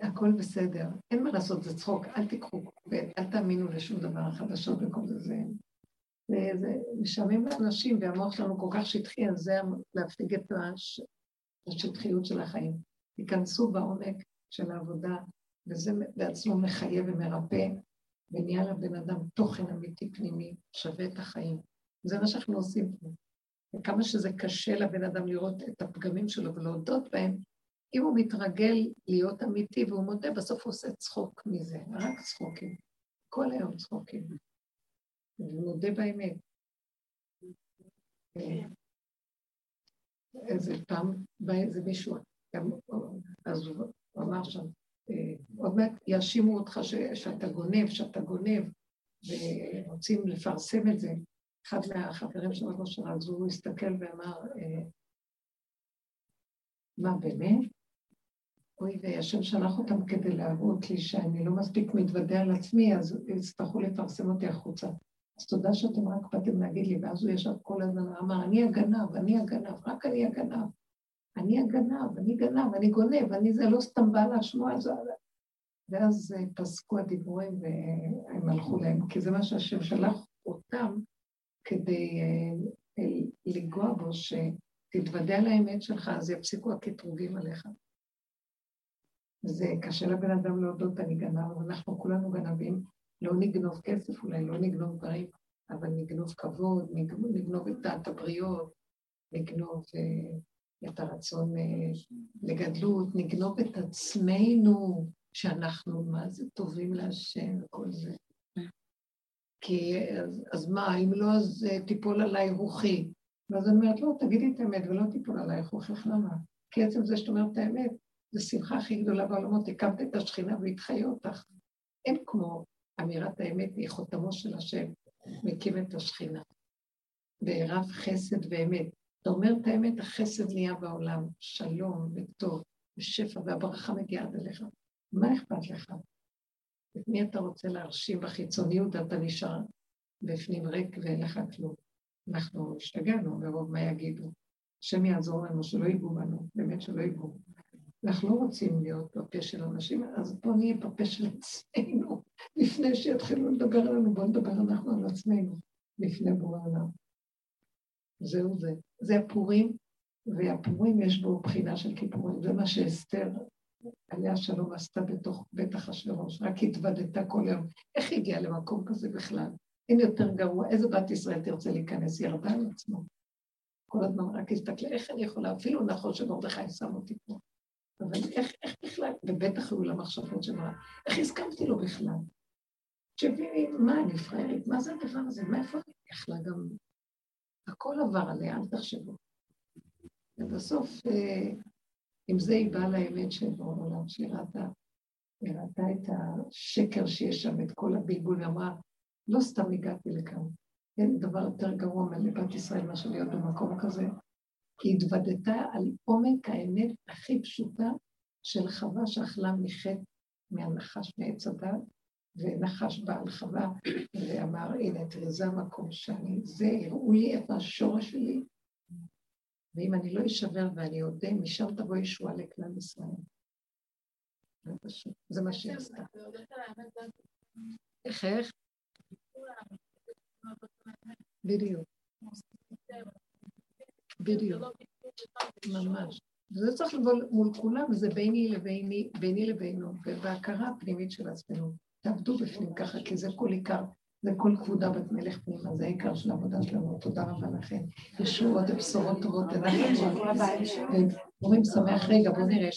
הכל בסדר, אין מה לעשות, זה צחוק, אל תיקחו, ואל תאמינו לשום דבר, החדשות וכל זה, זה, משעמם לאנשים, והמוח שלנו כל כך שטחי, אז זה להפיג את הש, השטחיות של החיים. תיכנסו בעומק של העבודה, וזה בעצמו מחייב ומרפא, ונהיה לבן אדם תוכן אמיתי פנימי, שווה את החיים. זה מה שאנחנו עושים פה. וכמה שזה קשה לבן אדם לראות את הפגמים שלו ולהודות בהם, אם הוא מתרגל להיות אמיתי והוא מודה, בסוף הוא עושה צחוק מזה, רק צחוקים. כל היום צחוקים. הוא מודה באמת. אה, איזה פעם בא איזה מישהו, גם, אז הוא אמר שם, עוד מעט יאשימו אותך שאתה גונב, שאתה גונב, ורוצים לפרסם את זה. אחד מהחברים שלו לא שרה, אז הוא הסתכל ואמר, אה, מה באמת? אוי, והשם שלח אותם כדי להראות לי שאני לא מספיק מתוודה על עצמי, אז יצטרכו לפרסם אותי החוצה. אז תודה שאתם רק באתם להגיד לי, ואז הוא ישב כל הזמן ואמר, אני הגנב, אני הגנב, רק אני הגנב. אני הגנב, אני גנב, אני גונב, אני זה לא סתם בא לשמוע, זה... ואז אה, פסקו הדיבורים והם הלכו להם, כי זה מה שהשם שלח אותם כדי אה, אה, לגוע בו, שתתוודע על האמת שלך, אז יפסיקו הקטרוגים עליך. זה קשה לבן אדם להודות, אני גנב, אנחנו כולנו גנבים, לא נגנוב כסף אולי, לא נגנוב דברים, אבל נגנוב כבוד, נגנוב, את דעת הבריות, נגנוב את הרצון אה, לגדלות, נגנוב את עצמנו, שאנחנו מה זה טובים להשם וכל זה. כי אז, אז מה, אם לא, אז אה, תיפול עליי רוחי. ואז אני אומרת, לא, תגידי את האמת ולא תיפול עלייך רוחך, למה? כי עצם זה שאת אומרת את האמת, זו שמחה הכי גדולה בעולמות, הקמת את השכינה והיא תחיה אותך. אין כמו אמירת האמת, היא חותמו של השם, מקים את השכינה. ורב חסד ואמת. אתה אומר את האמת, החסד נהיה בעולם, שלום וטוב, ושפע, והברכה מגיעה עד אליך. מה אכפת לך? את מי אתה רוצה להרשים בחיצוניות, אתה נשאר בפנים ריק ואין לך כלום. אנחנו השתגענו מרוב מה יגידו. השם יעזור לנו שלא ייגעו בנו, באמת שלא ייגעו. אנחנו לא רוצים להיות בפה של אנשים, אז בואו נהיה בפה של עצמנו, לפני שיתחילו לדבר עלינו, בואו נדבר אנחנו על עצמנו, לפני בורא עולם. זהו זה. זה הפורים, והפורים יש בו בחינה של כיפורים. זה מה שאסתר, עליה שלום, עשתה בתוך בית אחשוורוש, רק התוודתה כל יום. איך היא הגיעה למקום כזה בכלל? אין יותר גרוע, איזה בת ישראל תרצה להיכנס? ירדה על עצמו. כל הזמן רק הסתכלה, איך אני יכולה, אפילו נכון שמרדכי שם אותי פה. אבל איך, איך בכלל, ובטח היו לה מחשבות שמה, איך הסכמתי לו בכלל? תשבי, מה, אני פראיירית? מה זה הדבר הזה? מאיפה אני יכלה גם... הכל עבר עליה, אל תחשבו. ובסוף, אה, עם זה היא באה לאמת של בעולם, שהיא ראתה, היא את השקר שיש שם, את כל הבלבול, ואמרה, לא סתם הגעתי לכאן. אין דבר יותר גרוע מלבת ישראל מאשר להיות במקום כזה. היא התוודתה על עומק האמת הכי פשוטה של חווה שאכלה מחטא מהנחש מעץ הדת, ונחש בעל חווה, ואמר, הנה, תראה, זה המקום שאני, זה, הראו לי איפה השורש שלי, ואם אני לא אשבר ואני אודה, משם תבוא ישועה לכלל ישראל. זה מה שהיא עשתה. איך, איך? בדיוק. בדיוק. ממש. וזה צריך לבוא מול כולם, וזה ביני לביני, ביני לבינו, ובהכרה הפנימית של עצמנו. תעבדו בפנים ככה, כי זה כל עיקר, זה כל כבודה בת מלך פנימה, זה העיקר של העבודה שלנו. תודה רבה לכם. ישועות ובשורות טובות. אומרים שמח רגע, בואו נראה.